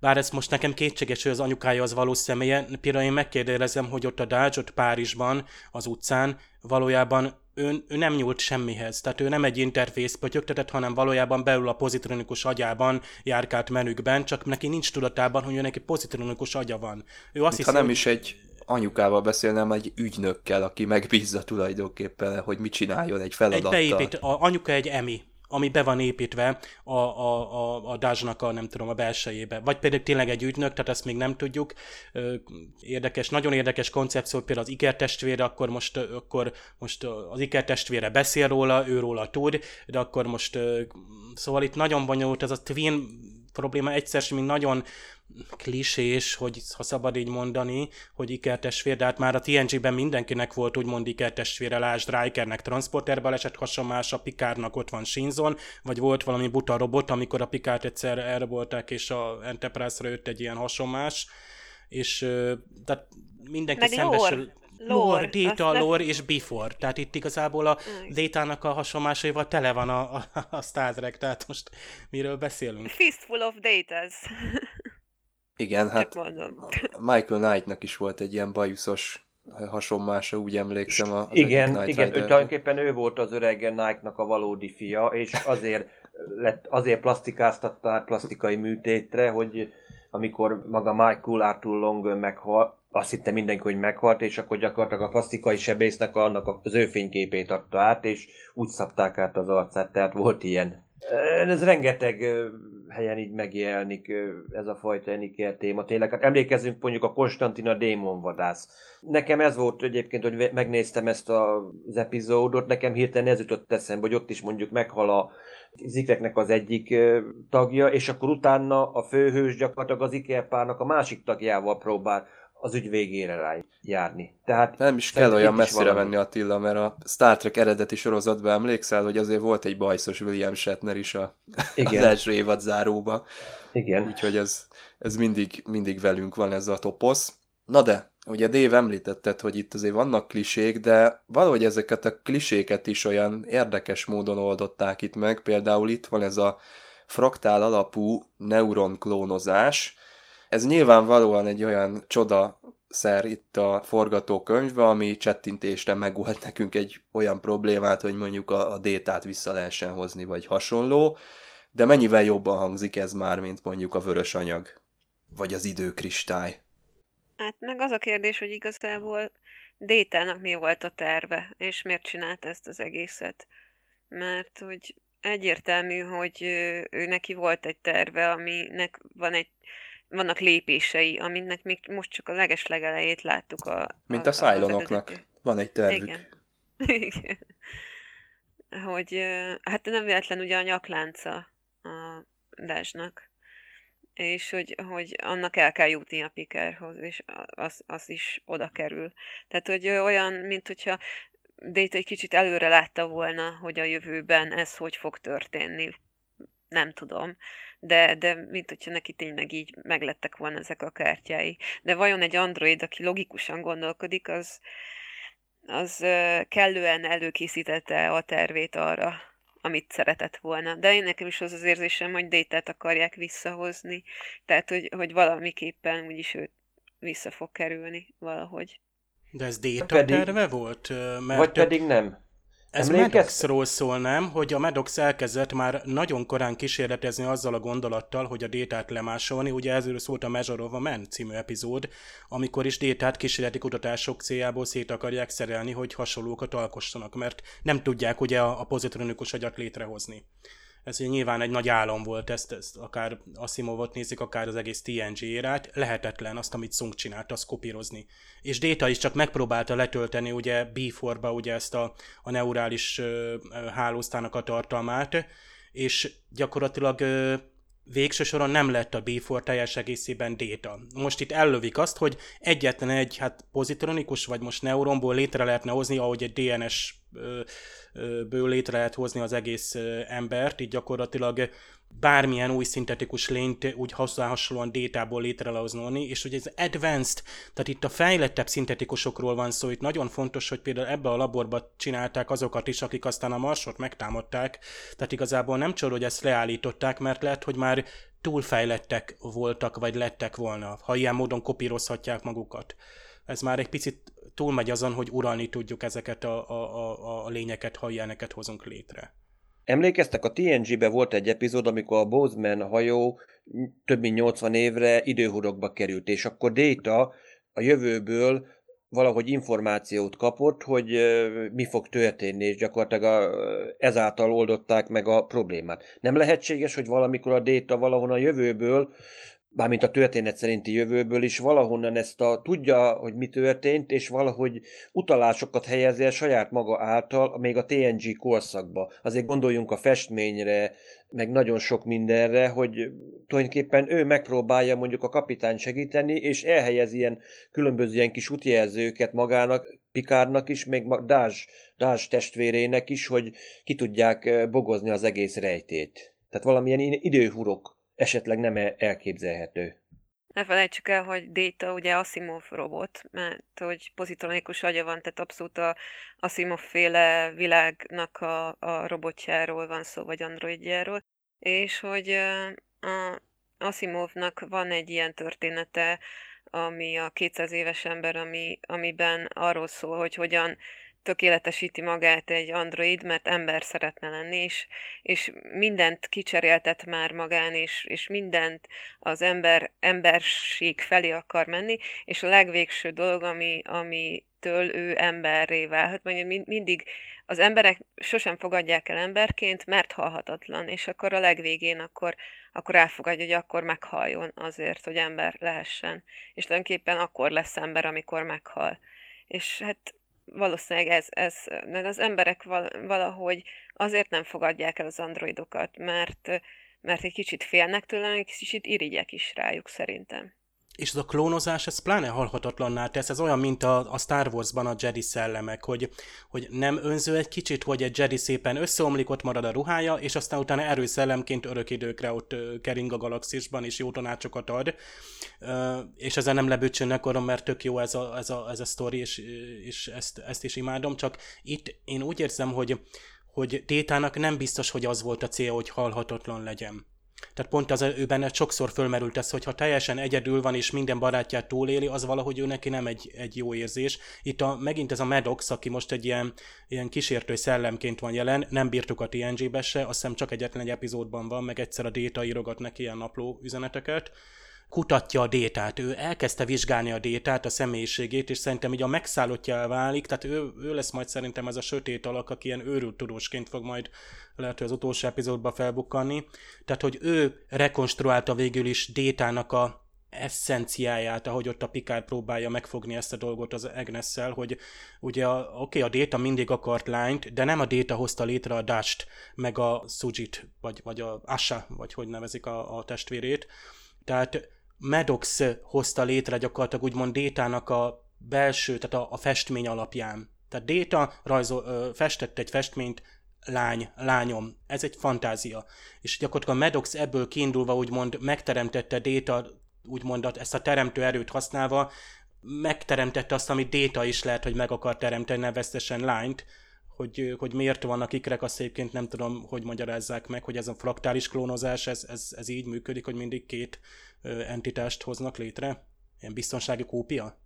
Bár ez most nekem kétséges, hogy az anyukája az valós személye. Például én megkérdezem, hogy ott a Dajs, ott Párizsban, az utcán valójában ő, ő nem nyúlt semmihez. Tehát ő nem egy interfész pötyögtetett, hanem valójában belül a pozitronikus agyában járkált menükben, csak neki nincs tudatában, hogy ő neki pozitronikus agya van. Ő azt hiszi, nem hogy... is egy anyukával beszélnem, egy ügynökkel, aki megbízza tulajdonképpen, hogy mit csináljon egy feladattal. Egy beépít, a anyuka egy emi, ami be van építve a, a, a, a Dázsnak a, nem tudom, a belsejébe. Vagy pedig tényleg egy ügynök, tehát ezt még nem tudjuk. Érdekes, nagyon érdekes koncepció, például az ikertestvére, akkor most, akkor most az ikertestvére beszél róla, ő róla tud, de akkor most, szóval itt nagyon bonyolult ez a twin probléma egyszer sem nagyon klisés, hogy ha szabad így mondani, hogy ikertestvér, de hát már a TNG-ben mindenkinek volt úgymond ikertestvére, lásd Rikernek transporterbe esett hasonlás, a Pikárnak ott van Shinzon, vagy volt valami buta robot, amikor a Pikárt egyszer elrabolták, és a Enterprise-ra jött egy ilyen hasonlás, és tehát mindenki Meg szembesül... Lore. Lore, data, lore és before. Tehát itt igazából a data-nak a hasonlásaival tele van a, a, a Star Trek, tehát most miről beszélünk? Fistful of datas. Igen, hát. Michael Knight-nak is volt egy ilyen bajuszos hasonmása, úgy emlékszem. Az Igen, Knight igen, ő tulajdonképpen ő volt az öreg Nike-nak a valódi fia, és azért lett, azért plastikáztatta át plastikai műtétre, hogy amikor maga Michael Arthur Long meghalt, azt hitte mindenki, hogy meghalt, és akkor gyakorlatilag a plastikai sebésznek annak az ő fényképét adta át, és úgy szabták át az arcát, tehát volt ilyen. Ez rengeteg helyen így megjelenik ez a fajta Eniker téma. Tényleg, hát emlékezzünk mondjuk a Konstantina démonvadász. Nekem ez volt egyébként, hogy megnéztem ezt az epizódot, nekem hirtelen ez jutott eszembe, hogy ott is mondjuk meghal a Zikreknek az egyik tagja, és akkor utána a főhős gyakorlatilag az Ikerpárnak a másik tagjával próbál az ügy végére rá járni. Tehát Nem is kell olyan messzire valami. venni Attila, mert a Star Trek eredeti sorozatban emlékszel, hogy azért volt egy bajszos William Shatner is a, Igen. az első évad záróba. Igen. Úgyhogy ez, ez mindig, mindig velünk van ez a toposz. Na de, ugye Dave említetted, hogy itt azért vannak klisék, de valahogy ezeket a kliséket is olyan érdekes módon oldották itt meg. Például itt van ez a fraktál alapú neuronklónozás. Ez nyilvánvalóan egy olyan csoda szer itt a forgatókönyvben, ami csettintésre megold nekünk egy olyan problémát, hogy mondjuk a, a détát vissza lehessen hozni, vagy hasonló, de mennyivel jobban hangzik ez már, mint mondjuk a vörös anyag, vagy az időkristály. Hát meg az a kérdés, hogy igazából Détának mi volt a terve, és miért csinált ezt az egészet. Mert hogy egyértelmű, hogy ö, ő neki volt egy terve, aminek van egy, vannak lépései, aminek még most csak a legeslegelejét láttuk a... Mint a Cylonoknak. eredeti- Van egy tervük. Igen. Igen. Hogy hát nem véletlen ugye a nyaklánca a Dásnak, és hogy, hogy annak el kell jutni a Pikerhoz, és a- az, az is oda kerül. Tehát, hogy olyan, mint hogyha Data egy kicsit előre látta volna, hogy a jövőben ez hogy fog történni. Nem tudom. De, de mint hogyha neki tényleg így meglettek volna ezek a kártyái. De vajon egy android, aki logikusan gondolkodik, az, az kellően előkészítette a tervét arra, amit szeretett volna. De én nekem is az az érzésem, hogy Détát akarják visszahozni, tehát hogy, hogy valamiképpen úgyis őt vissza fog kerülni valahogy. De ez Data Pedig- terve volt? Mert Vagy pedig nem. Ez Emlékeztek? Medoxról szól, nem? Hogy a Medox elkezdett már nagyon korán kísérletezni azzal a gondolattal, hogy a détát lemásolni. Ugye ezről szólt a Measure of a Man című epizód, amikor is détát kísérleti kutatások céljából szét akarják szerelni, hogy hasonlókat alkossanak, mert nem tudják ugye a, a pozitronikus agyat létrehozni. Ez ugye nyilván egy nagy álom volt, ezt, ezt akár Asimovot nézik, akár az egész TNG érát, lehetetlen azt, amit Sung csinált, azt kopírozni. És Data is csak megpróbálta letölteni ugye B4-ba ugye ezt a, a neurális ö, hálóztának a tartalmát, és gyakorlatilag ö, végső soron nem lett a B4 teljes egészében Data. Most itt ellövik azt, hogy egyetlen egy hát pozitronikus, vagy most neuronból létre lehetne hozni, ahogy egy DNS ö, ből létre lehet hozni az egész embert, így gyakorlatilag bármilyen új szintetikus lényt úgy hasonlóan détából létrehozni, és hogy ez advanced, tehát itt a fejlettebb szintetikusokról van szó, itt nagyon fontos, hogy például ebbe a laborba csinálták azokat is, akik aztán a marsot megtámadták, tehát igazából nem csoda, hogy ezt leállították, mert lehet, hogy már túlfejlettek voltak, vagy lettek volna, ha ilyen módon kopírozhatják magukat. Ez már egy picit túlmegy azon, hogy uralni tudjuk ezeket a, a, a, a lényeket, ha ilyeneket hozunk létre. Emlékeztek, a TNG-be volt egy epizód, amikor a Bozeman hajó több mint 80 évre időhurokba került, és akkor Data a jövőből valahogy információt kapott, hogy mi fog történni, és gyakorlatilag a, ezáltal oldották meg a problémát. Nem lehetséges, hogy valamikor a Data valahonnan a jövőből, mármint a történet szerinti jövőből is valahonnan ezt a tudja, hogy mi történt, és valahogy utalásokat helyezi el saját maga által, még a TNG korszakba. Azért gondoljunk a festményre, meg nagyon sok mindenre, hogy tulajdonképpen ő megpróbálja mondjuk a kapitány segíteni, és elhelyez ilyen különböző ilyen kis útjelzőket magának, Pikárnak is, ma- Dázs, Dázs testvérének is, hogy ki tudják eh, bogozni az egész rejtét. Tehát valamilyen időhurok esetleg nem el- elképzelhető. Ne felejtsük el, hogy Data ugye Asimov robot, mert hogy pozitronikus agya van, tehát abszolút a Asimov féle világnak a, a robotjáról van szó, vagy androidjáról, és hogy a Asimovnak van egy ilyen története, ami a 200 éves ember, ami, amiben arról szól, hogy hogyan tökéletesíti magát egy android, mert ember szeretne lenni, és, és mindent kicseréltet már magán, és, és mindent az ember, emberség felé akar menni, és a legvégső dolog, ami, amitől ő emberré válhat, vagy mindig az emberek sosem fogadják el emberként, mert halhatatlan, és akkor a legvégén akkor, akkor elfogadja, hogy akkor meghalljon azért, hogy ember lehessen. És tulajdonképpen akkor lesz ember, amikor meghal. És hát valószínűleg ez, ez mert az emberek valahogy azért nem fogadják el az androidokat, mert, mert egy kicsit félnek tőle, egy kicsit irigyek is rájuk szerintem. És ez a klónozás, ez pláne halhatatlanná tesz, ez olyan, mint a, a Star Wars-ban a Jedi szellemek, hogy, hogy nem önző egy kicsit, hogy egy Jedi szépen összeomlik, ott marad a ruhája, és aztán utána erőszellemként örök időkre ott kering a galaxisban, és jó tanácsokat ad, és ezzel nem lebőcsönnek arra, mert tök jó ez a, ez a, ez a sztori, és, és ezt, ezt is imádom, csak itt én úgy érzem, hogy, hogy Tétának nem biztos, hogy az volt a célja, hogy halhatatlan legyen tehát pont az ő benne sokszor fölmerült ez, hogy ha teljesen egyedül van és minden barátját túléli, az valahogy ő neki nem egy, egy jó érzés. Itt a, megint ez a Medox, aki most egy ilyen, ilyen kísértő szellemként van jelen, nem bírtuk a TNG-be se, azt hiszem csak egyetlen egy epizódban van, meg egyszer a Déta írogat neki ilyen napló üzeneteket kutatja a détát, ő elkezdte vizsgálni a détát, a személyiségét, és szerintem így a megszállottja válik, tehát ő, ő lesz majd szerintem ez a sötét alak, aki ilyen őrült tudósként fog majd lehet, hogy az utolsó epizódban felbukkanni. Tehát, hogy ő rekonstruálta végül is détának a eszenciáját, ahogy ott a Picard próbálja megfogni ezt a dolgot az agnes hogy ugye oké, okay, a Déta mindig akart lányt, de nem a Déta hozta létre a Dust, meg a Sujit, vagy, vagy a Asha, vagy hogy nevezik a, a testvérét. Tehát Maddox hozta létre gyakorlatilag úgymond Détának a belső, tehát a, a festmény alapján. Tehát Déta rajzol, festett egy festményt, lány, lányom, ez egy fantázia. És gyakorlatilag a Maddox ebből kiindulva úgymond megteremtette Déta, úgymond ezt a teremtő erőt használva, megteremtette azt, amit Déta is lehet, hogy meg akar teremteni, neveztesen lányt, hogy, hogy miért vannak ikrek, azt egyébként nem tudom, hogy magyarázzák meg, hogy ez a fraktális klónozás, ez, ez, ez így működik, hogy mindig két entitást hoznak létre? Ilyen biztonsági kópia?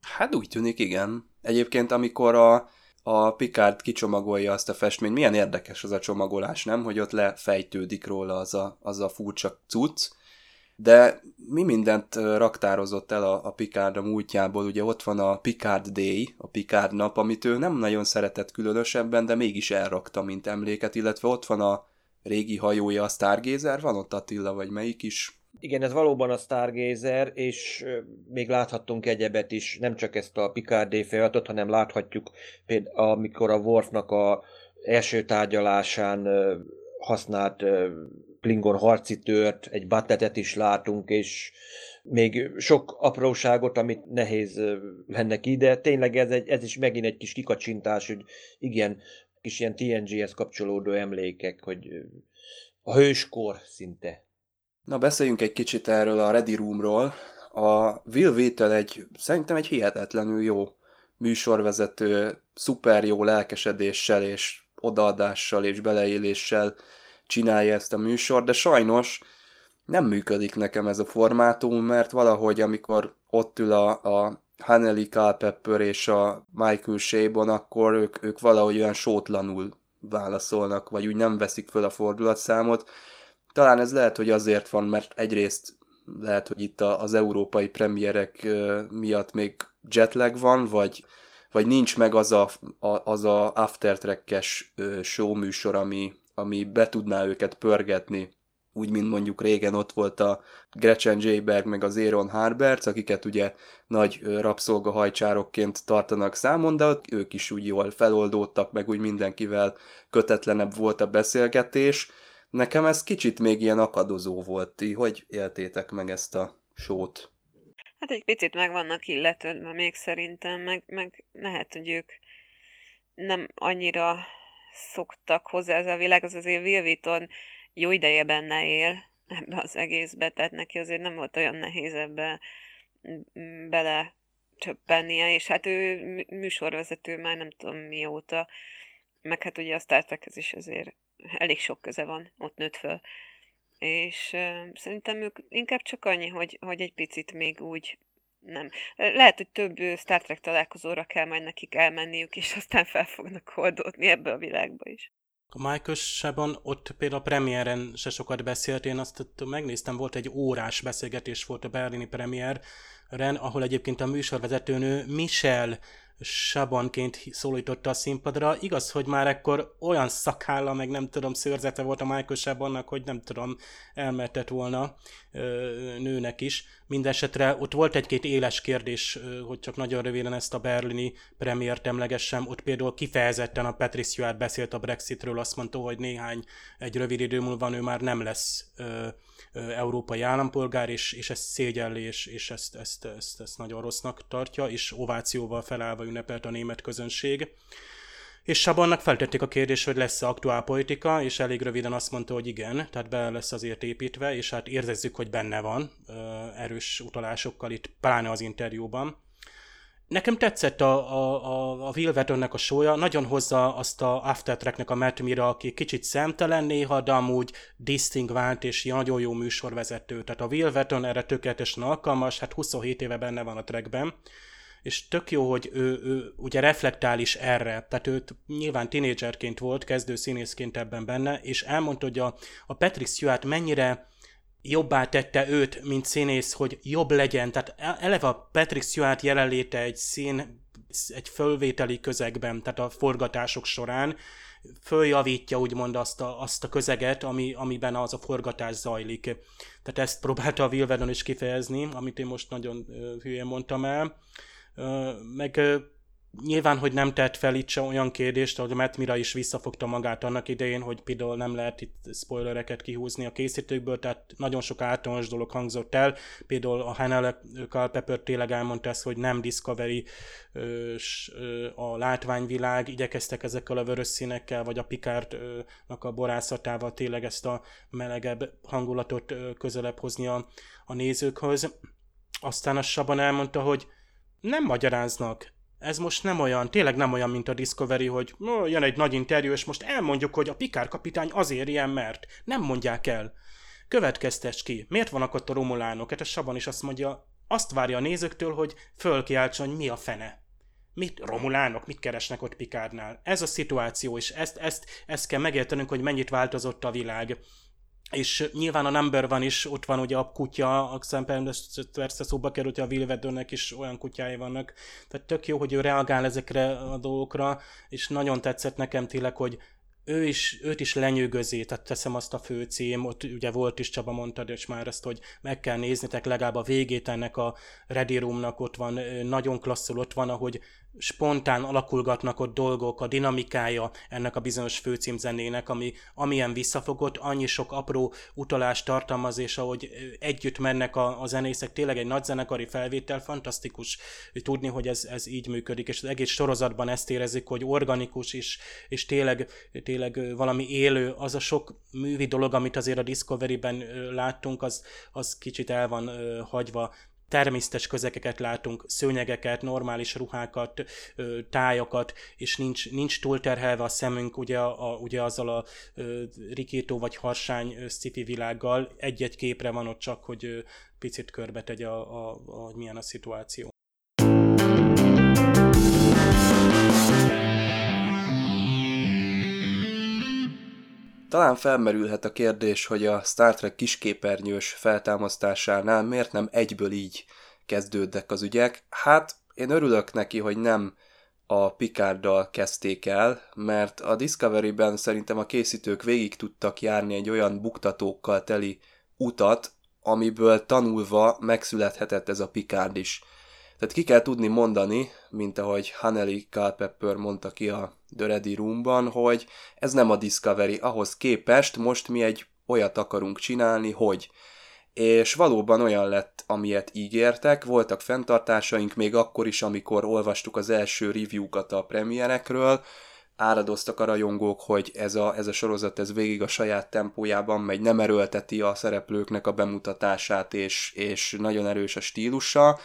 Hát úgy tűnik, igen. Egyébként, amikor a, a Picard kicsomagolja azt a festményt, milyen érdekes az a csomagolás, nem? Hogy ott lefejtődik róla az a, az a furcsa cucc, de mi mindent raktározott el a, a Picard a múltjából, ugye ott van a Picard Day, a Picard nap, amit ő nem nagyon szeretett különösebben, de mégis elrakta, mint emléket, illetve ott van a régi hajója, a Stargazer, van ott Attila, vagy melyik is? Igen, ez valóban a Stargazer, és még láthattunk egyebet is, nem csak ezt a Picard feladatot, hanem láthatjuk például, amikor a Worfnak a első tárgyalásán használt Klingon harci tört, egy battetet is látunk, és még sok apróságot, amit nehéz lenne ki, de tényleg ez, egy, ez is megint egy kis kikacsintás, hogy igen, kis ilyen TNG-hez kapcsolódó emlékek, hogy a hőskor szinte. Na beszéljünk egy kicsit erről a Ready Roomról. A Will Wheaton egy, szerintem egy hihetetlenül jó műsorvezető, szuper jó lelkesedéssel és odaadással és beleéléssel csinálja ezt a műsor, de sajnos nem működik nekem ez a formátum, mert valahogy amikor ott ül a, a Haneli Culpepper és a Michael Shabon, akkor ők, ők valahogy olyan sótlanul válaszolnak, vagy úgy nem veszik föl a fordulatszámot. Talán ez lehet, hogy azért van, mert egyrészt lehet, hogy itt az európai premierek miatt még jetlag van, vagy, vagy nincs meg az a, az a aftertrack-es show műsor, ami, ami be tudná őket pörgetni, úgy, mint mondjuk régen ott volt a Gretchen Jayberg meg az Aaron Harberts, akiket ugye nagy rabszolgahajcsárokként tartanak számon, de ott ők is úgy jól feloldódtak, meg úgy mindenkivel kötetlenebb volt a beszélgetés. Nekem ez kicsit még ilyen akadozó volt. Ti hogy éltétek meg ezt a sót? Hát egy picit meg vannak illetődve még szerintem, meg, meg lehet, hogy ők nem annyira szoktak hozzá ez a világ, az azért Wheaton jó ideje benne él, ebbe az egészbe, tehát neki azért nem volt olyan nehéz ebbe bele csöppennie, és hát ő műsorvezető már nem tudom mióta, meg hát ugye a Star Trekhez is azért elég sok köze van, ott nőtt föl. És szerintem ők inkább csak annyi, hogy, hogy egy picit még úgy nem. Lehet, hogy több Star Trek találkozóra kell majd nekik elmenniük, és aztán fel fognak oldódni ebbe a világba is. A Michael Sában ott például a premiéren se sokat beszélt, én azt megnéztem, volt egy órás beszélgetés volt a berlini premiéren, ahol egyébként a műsorvezetőnő Michel Sabonként szólította a színpadra. Igaz, hogy már ekkor olyan szakálla, meg nem tudom, szőrzete volt a Michael Sabonnak, hogy nem tudom, elmertett volna ö, nőnek is. Mindenesetre ott volt egy-két éles kérdés, hogy csak nagyon röviden ezt a berlini premiért emlegessem. Ott például kifejezetten a Patrick Stewart beszélt a Brexitről, azt mondta, hogy néhány, egy rövid idő múlva ő már nem lesz ö, európai állampolgár, és, és ezt szégyelli, és, és ezt, ezt, ezt, ezt nagyon rossznak tartja, és ovációval felállva ünnepelt a német közönség. És Sabannak feltették a kérdést, hogy lesz-e aktuál politika, és elég röviden azt mondta, hogy igen, tehát be lesz azért építve, és hát érzezzük, hogy benne van erős utalásokkal itt, pláne az interjúban. Nekem tetszett a, a, a, Will a sója, nagyon hozza azt a Aftertracknek a Matt aki kicsit szemtelen néha, de amúgy distingvált és nagyon jó műsorvezető. Tehát a Will erre tökéletesen alkalmas, hát 27 éve benne van a trackben, és tök jó, hogy ő, ő ugye reflektál is erre, tehát őt nyilván tinédzserként volt, kezdő színészként ebben benne, és elmondta, hogy a, a Patrick Stewart mennyire jobbá tette őt, mint színész, hogy jobb legyen. Tehát e- eleve a Patrick Stewart jelenléte egy szín, egy fölvételi közegben, tehát a forgatások során följavítja úgymond azt a, azt a közeget, ami, amiben az a forgatás zajlik. Tehát ezt próbálta a Will is kifejezni, amit én most nagyon hülyén mondtam el. meg Nyilván, hogy nem tett fel itt se olyan kérdést, ahogy Matt Mira is visszafogta magát annak idején, hogy például nem lehet itt spoilereket kihúzni a készítőkből, tehát nagyon sok általános dolog hangzott el. Például a Hannah Culpepper tényleg elmondta ezt, hogy nem Discovery a látványvilág, igyekeztek ezekkel a vörös színekkel, vagy a Picardnak a borászatával tényleg ezt a melegebb hangulatot közelebb hozni a, a nézőkhöz. Aztán a Saban elmondta, hogy nem magyaráznak, ez most nem olyan, tényleg nem olyan, mint a Discovery, hogy no, jön egy nagy interjú, és most elmondjuk, hogy a Pikár kapitány azért ilyen, mert nem mondják el. Következtes ki, miért vannak ott a romulánok? Hát a Saban is azt mondja, azt várja a nézőktől, hogy fölkiáltson, hogy mi a fene. Mit, romulánok, mit keresnek ott Pikárnál? Ez a szituáció, és ezt, ezt, ezt kell megértenünk, hogy mennyit változott a világ és nyilván a number van is, ott van ugye a kutya, a persze szóba került, a Wilvedőnek is olyan kutyái vannak, tehát tök jó, hogy ő reagál ezekre a dolgokra, és nagyon tetszett nekem tényleg, hogy ő is, őt is lenyűgözi, tehát teszem azt a fő cím, ott ugye volt is, Csaba mondtad, és már ezt, hogy meg kell néznetek legalább a végét ennek a Ready Roomnak, ott van, nagyon klasszul ott van, ahogy spontán alakulgatnak ott dolgok, a dinamikája ennek a bizonyos főcímzenének, ami amilyen visszafogott, annyi sok apró utalást tartalmaz, és ahogy együtt mennek a, a zenészek, tényleg egy nagy zenekari felvétel, fantasztikus tudni, hogy ez, ez így működik, és az egész sorozatban ezt érezik, hogy organikus is, és tényleg, tényleg valami élő, az a sok művi dolog, amit azért a Discovery-ben láttunk, az, az kicsit el van hagyva természetes közegeket látunk, szőnyegeket, normális ruhákat, tájakat, és nincs, nincs túlterhelve a szemünk ugye, a, ugye azzal a rikító vagy harsány sci világgal. Egy-egy képre van ott csak, hogy picit körbe tegye, a, a, a, hogy milyen a szituáció. Talán felmerülhet a kérdés, hogy a Star Trek kisképernyős feltámasztásánál miért nem egyből így kezdődnek az ügyek. Hát én örülök neki, hogy nem a Picarddal kezdték el, mert a Discovery-ben szerintem a készítők végig tudtak járni egy olyan buktatókkal teli utat, amiből tanulva megszülethetett ez a Picard is. Tehát ki kell tudni mondani, mint ahogy Haneli Culpepper mondta ki a The Ready Roomban, hogy ez nem a Discovery, ahhoz képest most mi egy olyat akarunk csinálni, hogy. És valóban olyan lett, amilyet ígértek, voltak fenntartásaink még akkor is, amikor olvastuk az első review-kat a premierekről, áradoztak a rajongók, hogy ez a, ez a sorozat ez végig a saját tempójában megy, nem erőlteti a szereplőknek a bemutatását, és, és nagyon erős a stílusa,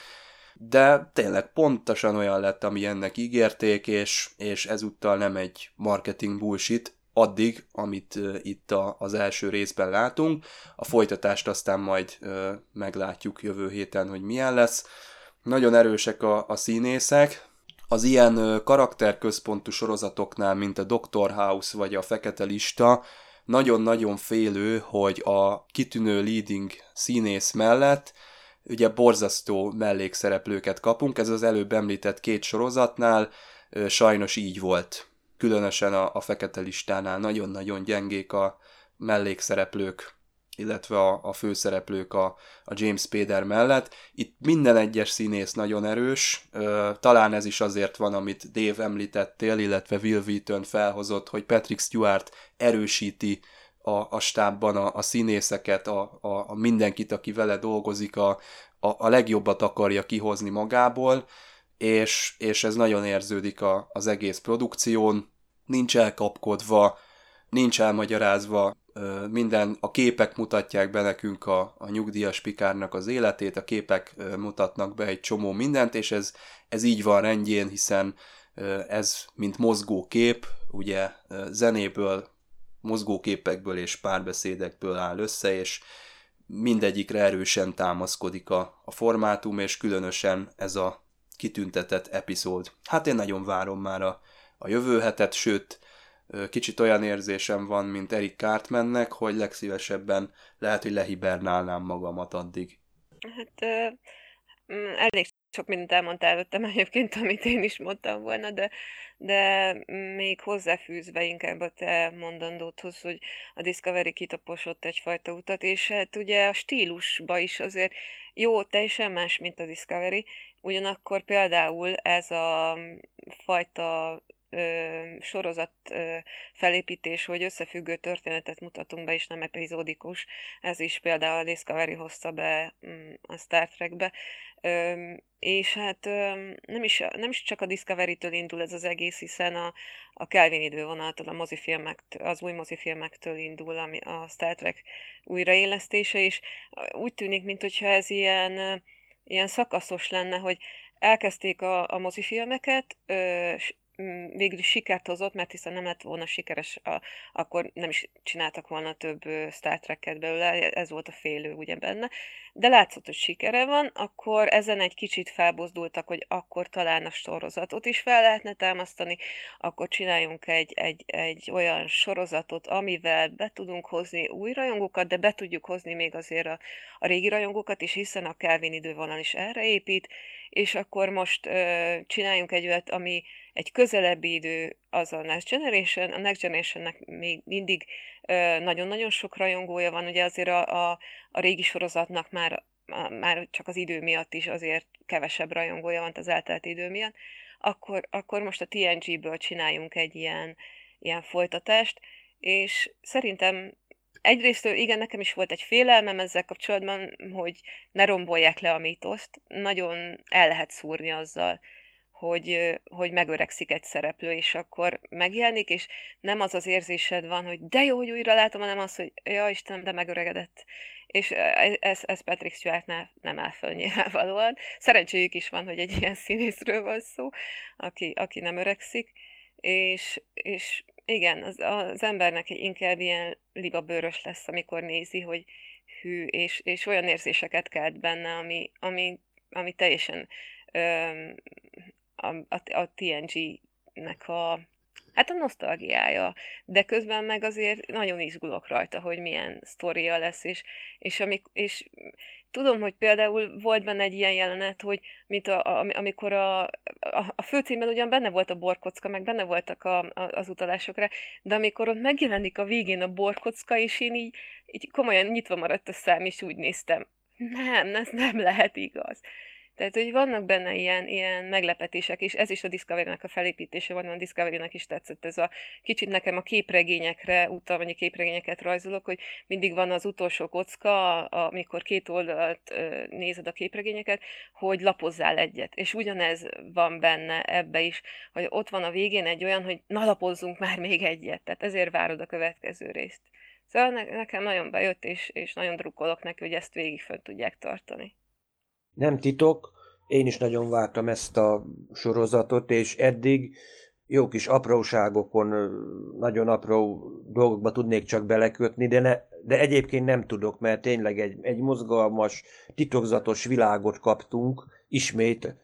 de tényleg pontosan olyan lett, ami ennek ígérték, és, és ezúttal nem egy marketing bullshit, addig, amit uh, itt a, az első részben látunk. A folytatást aztán majd uh, meglátjuk jövő héten, hogy milyen lesz. Nagyon erősek a, a színészek, az ilyen karakterközpontú sorozatoknál, mint a Doctor House vagy a Fekete Lista, nagyon-nagyon félő, hogy a kitűnő leading színész mellett ugye borzasztó mellékszereplőket kapunk, ez az előbb említett két sorozatnál sajnos így volt. Különösen a, a Fekete Listánál nagyon-nagyon gyengék a mellékszereplők illetve a, a főszereplők a, a James Spader mellett. Itt minden egyes színész nagyon erős, talán ez is azért van, amit Dave említettél, illetve Will Wheaton felhozott, hogy Patrick Stewart erősíti a, a stábban a, a színészeket, a, a, a mindenkit, aki vele dolgozik, a, a, a legjobbat akarja kihozni magából, és, és ez nagyon érződik a, az egész produkción, nincs elkapkodva, nincs elmagyarázva, minden, a képek mutatják be nekünk a, a nyugdíjas pikárnak az életét, a képek mutatnak be egy csomó mindent, és ez, ez így van rendjén, hiszen ez, mint mozgó kép, ugye zenéből, mozgóképekből és párbeszédekből áll össze, és mindegyikre erősen támaszkodik a, a formátum, és különösen ez a kitüntetett epizód. Hát én nagyon várom már a, a jövő hetet, sőt, kicsit olyan érzésem van, mint Eric Cartmannek, hogy legszívesebben lehet, hogy lehibernálnám magamat addig. Hát mm, elég sok mindent elmondtál előttem egyébként, amit én is mondtam volna, de, de még hozzáfűzve inkább a te mondandódhoz, hogy a Discovery kitaposott egyfajta utat, és hát ugye a stílusba is azért jó, teljesen más, mint a Discovery, ugyanakkor például ez a fajta sorozat felépítés, hogy összefüggő történetet mutatunk be, és nem epizódikus. Ez is például a Discovery hozta be mm, a Star Trekbe. És hát nem, is, nem is csak a Discovery-től indul ez az egész, hiszen a, a Kelvin idővonaltól, a mozifilmektől, az új mozifilmektől indul ami a Star Trek újraélesztése, és úgy tűnik, mintha ez ilyen, ilyen szakaszos lenne, hogy elkezdték a, a mozifilmeket, ö, végül is sikert hozott, mert hiszen nem lett volna sikeres, a, akkor nem is csináltak volna több Star Trek-et belőle, ez volt a félő ugye benne, de látszott, hogy sikere van, akkor ezen egy kicsit felbozdultak, hogy akkor talán a sorozatot is fel lehetne támasztani, akkor csináljunk egy, egy, egy olyan sorozatot, amivel be tudunk hozni új rajongókat, de be tudjuk hozni még azért a, a régi rajongókat is, hiszen a Kelvin idővonal is erre épít, és akkor most ö, csináljunk egy olyat, ami egy közelebbi idő az a Next Generation, a Next Generationnek még mindig ö, nagyon-nagyon sok rajongója van, ugye azért a, a, a régi sorozatnak már, már csak az idő miatt is azért kevesebb rajongója van az eltelt idő miatt, akkor, akkor most a TNG-ből csináljunk egy ilyen, ilyen folytatást, és szerintem egyrészt igen, nekem is volt egy félelmem ezzel kapcsolatban, hogy ne rombolják le a mítoszt. Nagyon el lehet szúrni azzal, hogy, hogy megöregszik egy szereplő, és akkor megjelenik, és nem az az érzésed van, hogy de jó, hogy újra látom, hanem az, hogy ja Istenem, de megöregedett. És e, ez, ez Patrick Stewartnál nem áll föl nyilvánvalóan. Szerencséjük is van, hogy egy ilyen színészről van szó, aki, aki nem öregszik, és, és igen, az, az embernek inkább ilyen libabőrös lesz, amikor nézi, hogy hű, és, és olyan érzéseket kelt benne, ami, ami, ami teljesen öm, a, a, a TNG-nek a, hát a nosztalgiája, de közben meg azért nagyon izgulok rajta, hogy milyen sztoria lesz, és, és, amik, és tudom, hogy például volt benne egy ilyen jelenet, hogy mint a, a, amikor a, a, a főcímben ugyan benne volt a borkocka, meg benne voltak a, a, az utalásokra, de amikor ott megjelenik a végén a borkocka, és én így, így komolyan nyitva maradt a szám, és úgy néztem, nem, ez nem lehet igaz. Tehát, hogy vannak benne ilyen, ilyen meglepetések, és ez is a Discovery-nek a felépítése van, a Discovery-nek is tetszett ez a kicsit nekem a képregényekre, utal, vagy a képregényeket rajzolok, hogy mindig van az utolsó kocka, amikor két oldalt nézed a képregényeket, hogy lapozzál egyet. És ugyanez van benne ebbe is, hogy ott van a végén egy olyan, hogy na lapozzunk már még egyet, tehát ezért várod a következő részt. Szóval nekem nagyon bejött, és, és nagyon drukkolok neki, hogy ezt végig föl tudják tartani. Nem titok, én is nagyon vártam ezt a sorozatot, és eddig jó kis apróságokon, nagyon apró dolgokba tudnék csak belekötni, de, ne, de egyébként nem tudok, mert tényleg egy, egy mozgalmas, titokzatos világot kaptunk ismét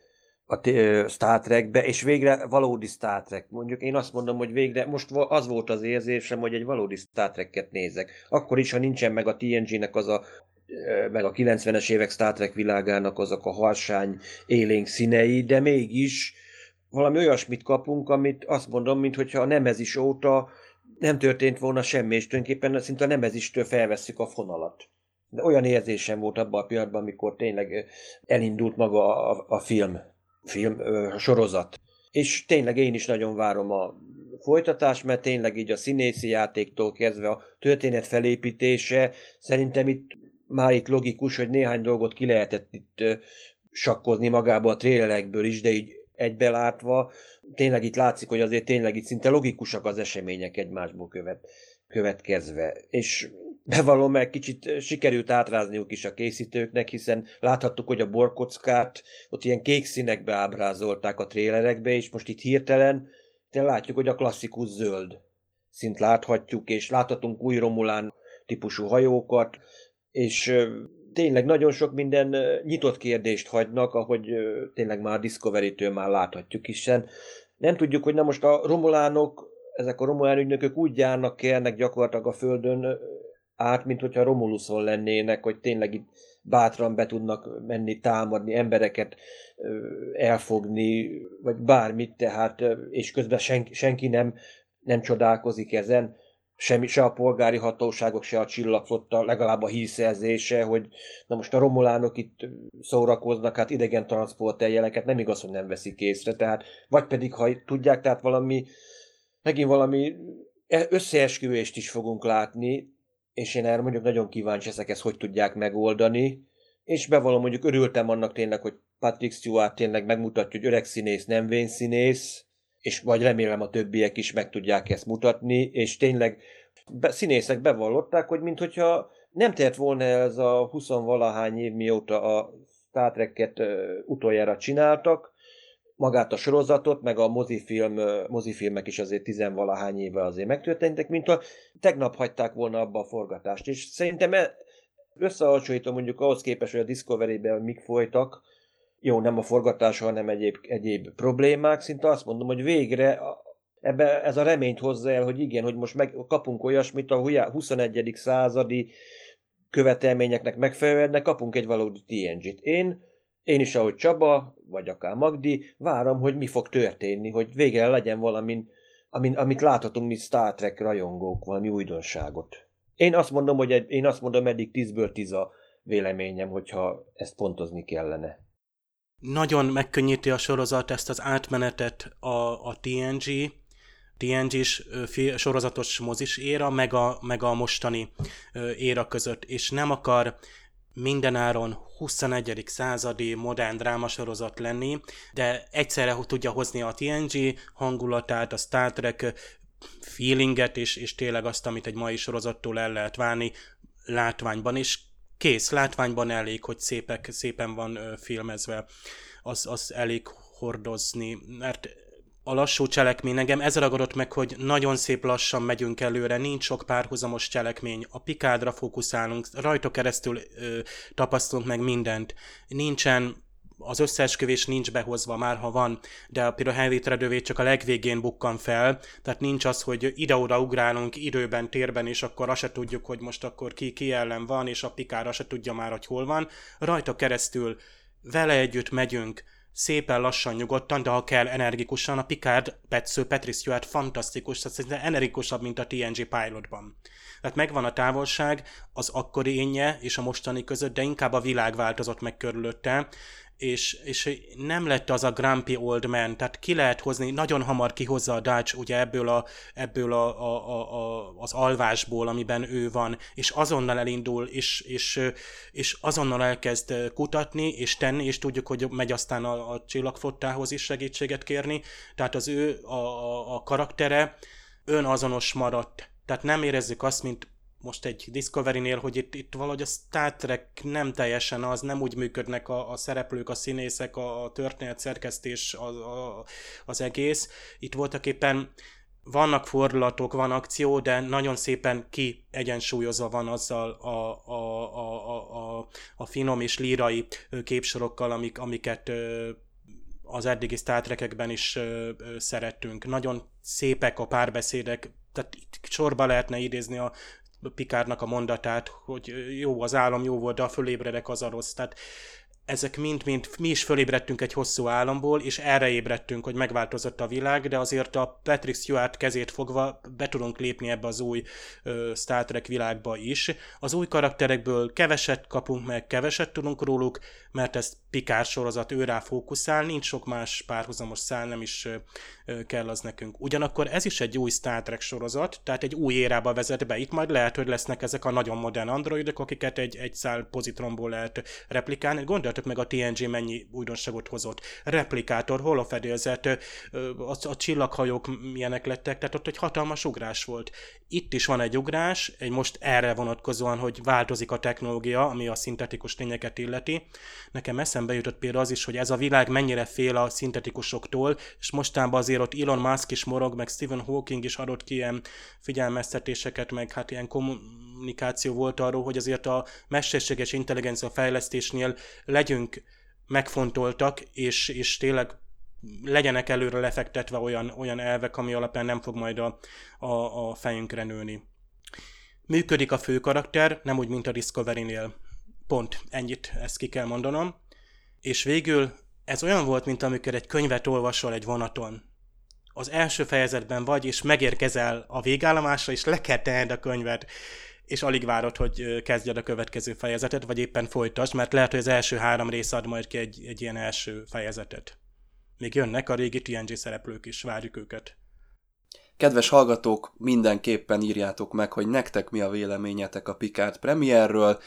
a Star Trekbe, és végre valódi Star Trek. Mondjuk én azt mondom, hogy végre most az volt az érzésem, hogy egy valódi Star Trek-et nézek. Akkor is, ha nincsen meg a TNG-nek az a meg a 90-es évek Star Trek világának azok a harsány élénk színei, de mégis valami olyasmit kapunk, amit azt mondom, mintha a nemezis óta nem történt volna semmi, és tulajdonképpen szinte a nemezistől felvesszük a fonalat. De olyan érzésem volt abban a pillanatban, amikor tényleg elindult maga a, a film, film a sorozat. És tényleg én is nagyon várom a folytatást, mert tényleg így a színészi játéktól kezdve a történet felépítése, szerintem itt már itt logikus, hogy néhány dolgot ki lehetett itt sakkozni magába a trélerekből is, de így egybelátva, tényleg itt látszik, hogy azért tényleg itt szinte logikusak az események egymásból követ, következve. És bevallom meg, kicsit sikerült átrázniuk is a készítőknek, hiszen láthattuk, hogy a borkockát ott ilyen kék színekbe ábrázolták a trélerekbe, és most itt hirtelen de látjuk, hogy a klasszikus zöld szint láthatjuk, és láthatunk új Romulán típusú hajókat, és tényleg nagyon sok minden nyitott kérdést hagynak, ahogy tényleg már Discovery-től már láthatjuk, hiszen nem tudjuk, hogy na most a romulánok, ezek a romulán ügynökök úgy járnak kérnek gyakorlatilag a Földön át, mint hogyha Romuluson lennének, hogy tényleg itt bátran be tudnak menni, támadni, embereket elfogni, vagy bármit, tehát, és közben senki, senki nem, nem csodálkozik ezen semmi, se a polgári hatóságok, se a csillagflotta, legalább a hírszerzése, hogy na most a romulánok itt szórakoznak, hát idegen transporterjeleket nem igaz, hogy nem veszik észre, tehát vagy pedig, ha tudják, tehát valami, megint valami e, összeesküvést is fogunk látni, és én erre mondjuk nagyon kíváncsi ezek ezt hogy tudják megoldani, és bevallom, mondjuk örültem annak tényleg, hogy Patrick Stewart tényleg megmutatja, hogy öreg színész, nem vén színész, és vagy remélem a többiek is meg tudják ezt mutatni, és tényleg be, színészek bevallották, hogy mintha nem tett volna ez a 20 valahány év mióta a Star Trek-et utoljára csináltak, magát a sorozatot, meg a mozifilm, mozifilmek is azért tizenvalahány éve azért megtörténtek, mint a tegnap hagyták volna abba a forgatást. És szerintem e, összehasonlítom mondjuk ahhoz képest, hogy a Discovery-ben mik folytak, jó, nem a forgatása, hanem egyéb, egyéb problémák, szinte azt mondom, hogy végre ebbe ez a reményt hozza el, hogy igen, hogy most meg, kapunk olyasmit a 21. századi követelményeknek megfelelően, kapunk egy valódi TNG-t. Én, én is, ahogy Csaba, vagy akár Magdi, várom, hogy mi fog történni, hogy végre legyen valamin, amin, amit láthatunk, mi Star Trek rajongók, valami újdonságot. Én azt mondom, hogy egy, én azt mondom, eddig 10-ből 10 a véleményem, hogyha ezt pontozni kellene nagyon megkönnyíti a sorozat ezt az átmenetet a, a TNG, TNG-s sorozatos mozis éra, meg a, meg a mostani éra között, és nem akar mindenáron 21. századi modern drámasorozat lenni, de egyszerre tudja hozni a TNG hangulatát, a Star Trek feelinget, és, és tényleg azt, amit egy mai sorozattól el lehet várni látványban, és kész, látványban elég, hogy szépek, szépen van filmezve, az, az elég hordozni, mert a lassú cselekmény engem ez ragadott meg, hogy nagyon szép lassan megyünk előre, nincs sok párhuzamos cselekmény, a pikádra fókuszálunk, rajta keresztül ö, tapasztalunk meg mindent, nincsen az összeesküvés nincs behozva már, ha van, de például Henry Tredővé csak a legvégén bukkan fel, tehát nincs az, hogy ide-oda ugrálunk időben, térben, és akkor azt se tudjuk, hogy most akkor ki, ki ellen van, és a pikára se tudja már, hogy hol van. Rajta keresztül vele együtt megyünk, szépen lassan, nyugodtan, de ha kell energikusan, a Picard Petsző Patrick Stewart fantasztikus, tehát szerintem energikusabb, mint a TNG pilotban. Tehát megvan a távolság az akkori énje és a mostani között, de inkább a világ változott meg körülötte, és, és nem lett az a grumpy old man, tehát ki lehet hozni, nagyon hamar kihozza a Dutch ugye ebből, a, ebből a, a, a, a, az alvásból, amiben ő van, és azonnal elindul, és, és, és azonnal elkezd kutatni, és tenni, és tudjuk, hogy megy aztán a, a csillagfottához is segítséget kérni, tehát az ő a, a, a karaktere önazonos maradt, tehát nem érezzük azt, mint most egy Discovery-nél, hogy itt, itt valahogy a Star Trek nem teljesen az, nem úgy működnek a, a szereplők, a színészek, a, a történet szerkesztés, a, a, az egész. Itt voltak éppen vannak fordulatok, van akció, de nagyon szépen ki egyensúlyozva van azzal a, a, a, a, a, a finom és lírai képsorokkal, amik, amiket az eddigi Star Trek-ekben is szerettünk. Nagyon szépek a párbeszédek, tehát itt sorba lehetne idézni a Pikárnak a mondatát, hogy jó az álom, jó volt, de a fölébredek az a rossz. Tehát ezek mind-mind, mi is fölébredtünk egy hosszú álomból, és erre ébredtünk, hogy megváltozott a világ, de azért a Patrick Stewart kezét fogva be tudunk lépni ebbe az új uh, Star Trek világba is. Az új karakterekből keveset kapunk meg, keveset tudunk róluk, mert ez Pikár sorozat, ő rá fókuszál, nincs sok más párhuzamos szál, nem is kell az nekünk. Ugyanakkor ez is egy új Star Trek sorozat, tehát egy új érába vezet be. Itt majd lehet, hogy lesznek ezek a nagyon modern androidok, akiket egy, egy szál pozitronból lehet replikálni. Gondolt Nézzétek meg a TNG mennyi újdonságot hozott. Replikátor, holofedélzet, a, a csillaghajók milyenek lettek, tehát ott egy hatalmas ugrás volt. Itt is van egy ugrás, egy most erre vonatkozóan, hogy változik a technológia, ami a szintetikus tényeket illeti. Nekem eszembe jutott például az is, hogy ez a világ mennyire fél a szintetikusoktól, és mostában azért ott Elon Musk is morog, meg Stephen Hawking is adott ki ilyen figyelmeztetéseket, meg hát ilyen kommunikáció volt arról, hogy azért a mesterséges intelligencia fejlesztésnél legyünk megfontoltak, és, és tényleg legyenek előre lefektetve olyan, olyan elvek, ami alapján nem fog majd a, a, a fejünkre nőni. Működik a fő karakter, nem úgy, mint a Discovery-nél. Pont, ennyit, ezt ki kell mondanom. És végül ez olyan volt, mint amikor egy könyvet olvasol egy vonaton. Az első fejezetben vagy, és megérkezel a végállomásra, és le kell tenned a könyvet és alig várod, hogy kezdjed a következő fejezetet, vagy éppen folytasd, mert lehet, hogy az első három rész ad majd ki egy, egy ilyen első fejezetet. Még jönnek a régi TNG szereplők is, várjuk őket. Kedves hallgatók, mindenképpen írjátok meg, hogy nektek mi a véleményetek a Picard premierről.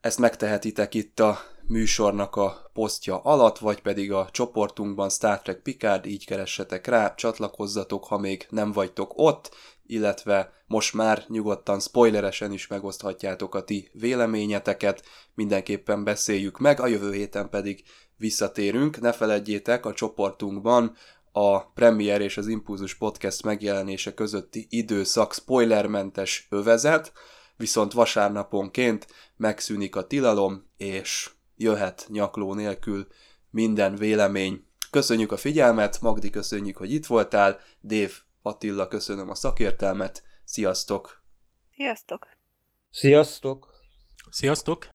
Ezt megtehetitek itt a műsornak a posztja alatt, vagy pedig a csoportunkban Star Trek Picard, így keressetek rá, csatlakozzatok, ha még nem vagytok ott, illetve most már nyugodtan spoileresen is megoszthatjátok a ti véleményeteket, mindenképpen beszéljük meg, a jövő héten pedig visszatérünk. Ne feledjétek, a csoportunkban a Premier és az Impulzus Podcast megjelenése közötti időszak spoilermentes övezet, viszont vasárnaponként megszűnik a tilalom, és jöhet nyakló nélkül minden vélemény. Köszönjük a figyelmet, Magdi köszönjük, hogy itt voltál, Dév Attila, köszönöm a szakértelmet, sziasztok! Sziasztok! Sziasztok! Sziasztok!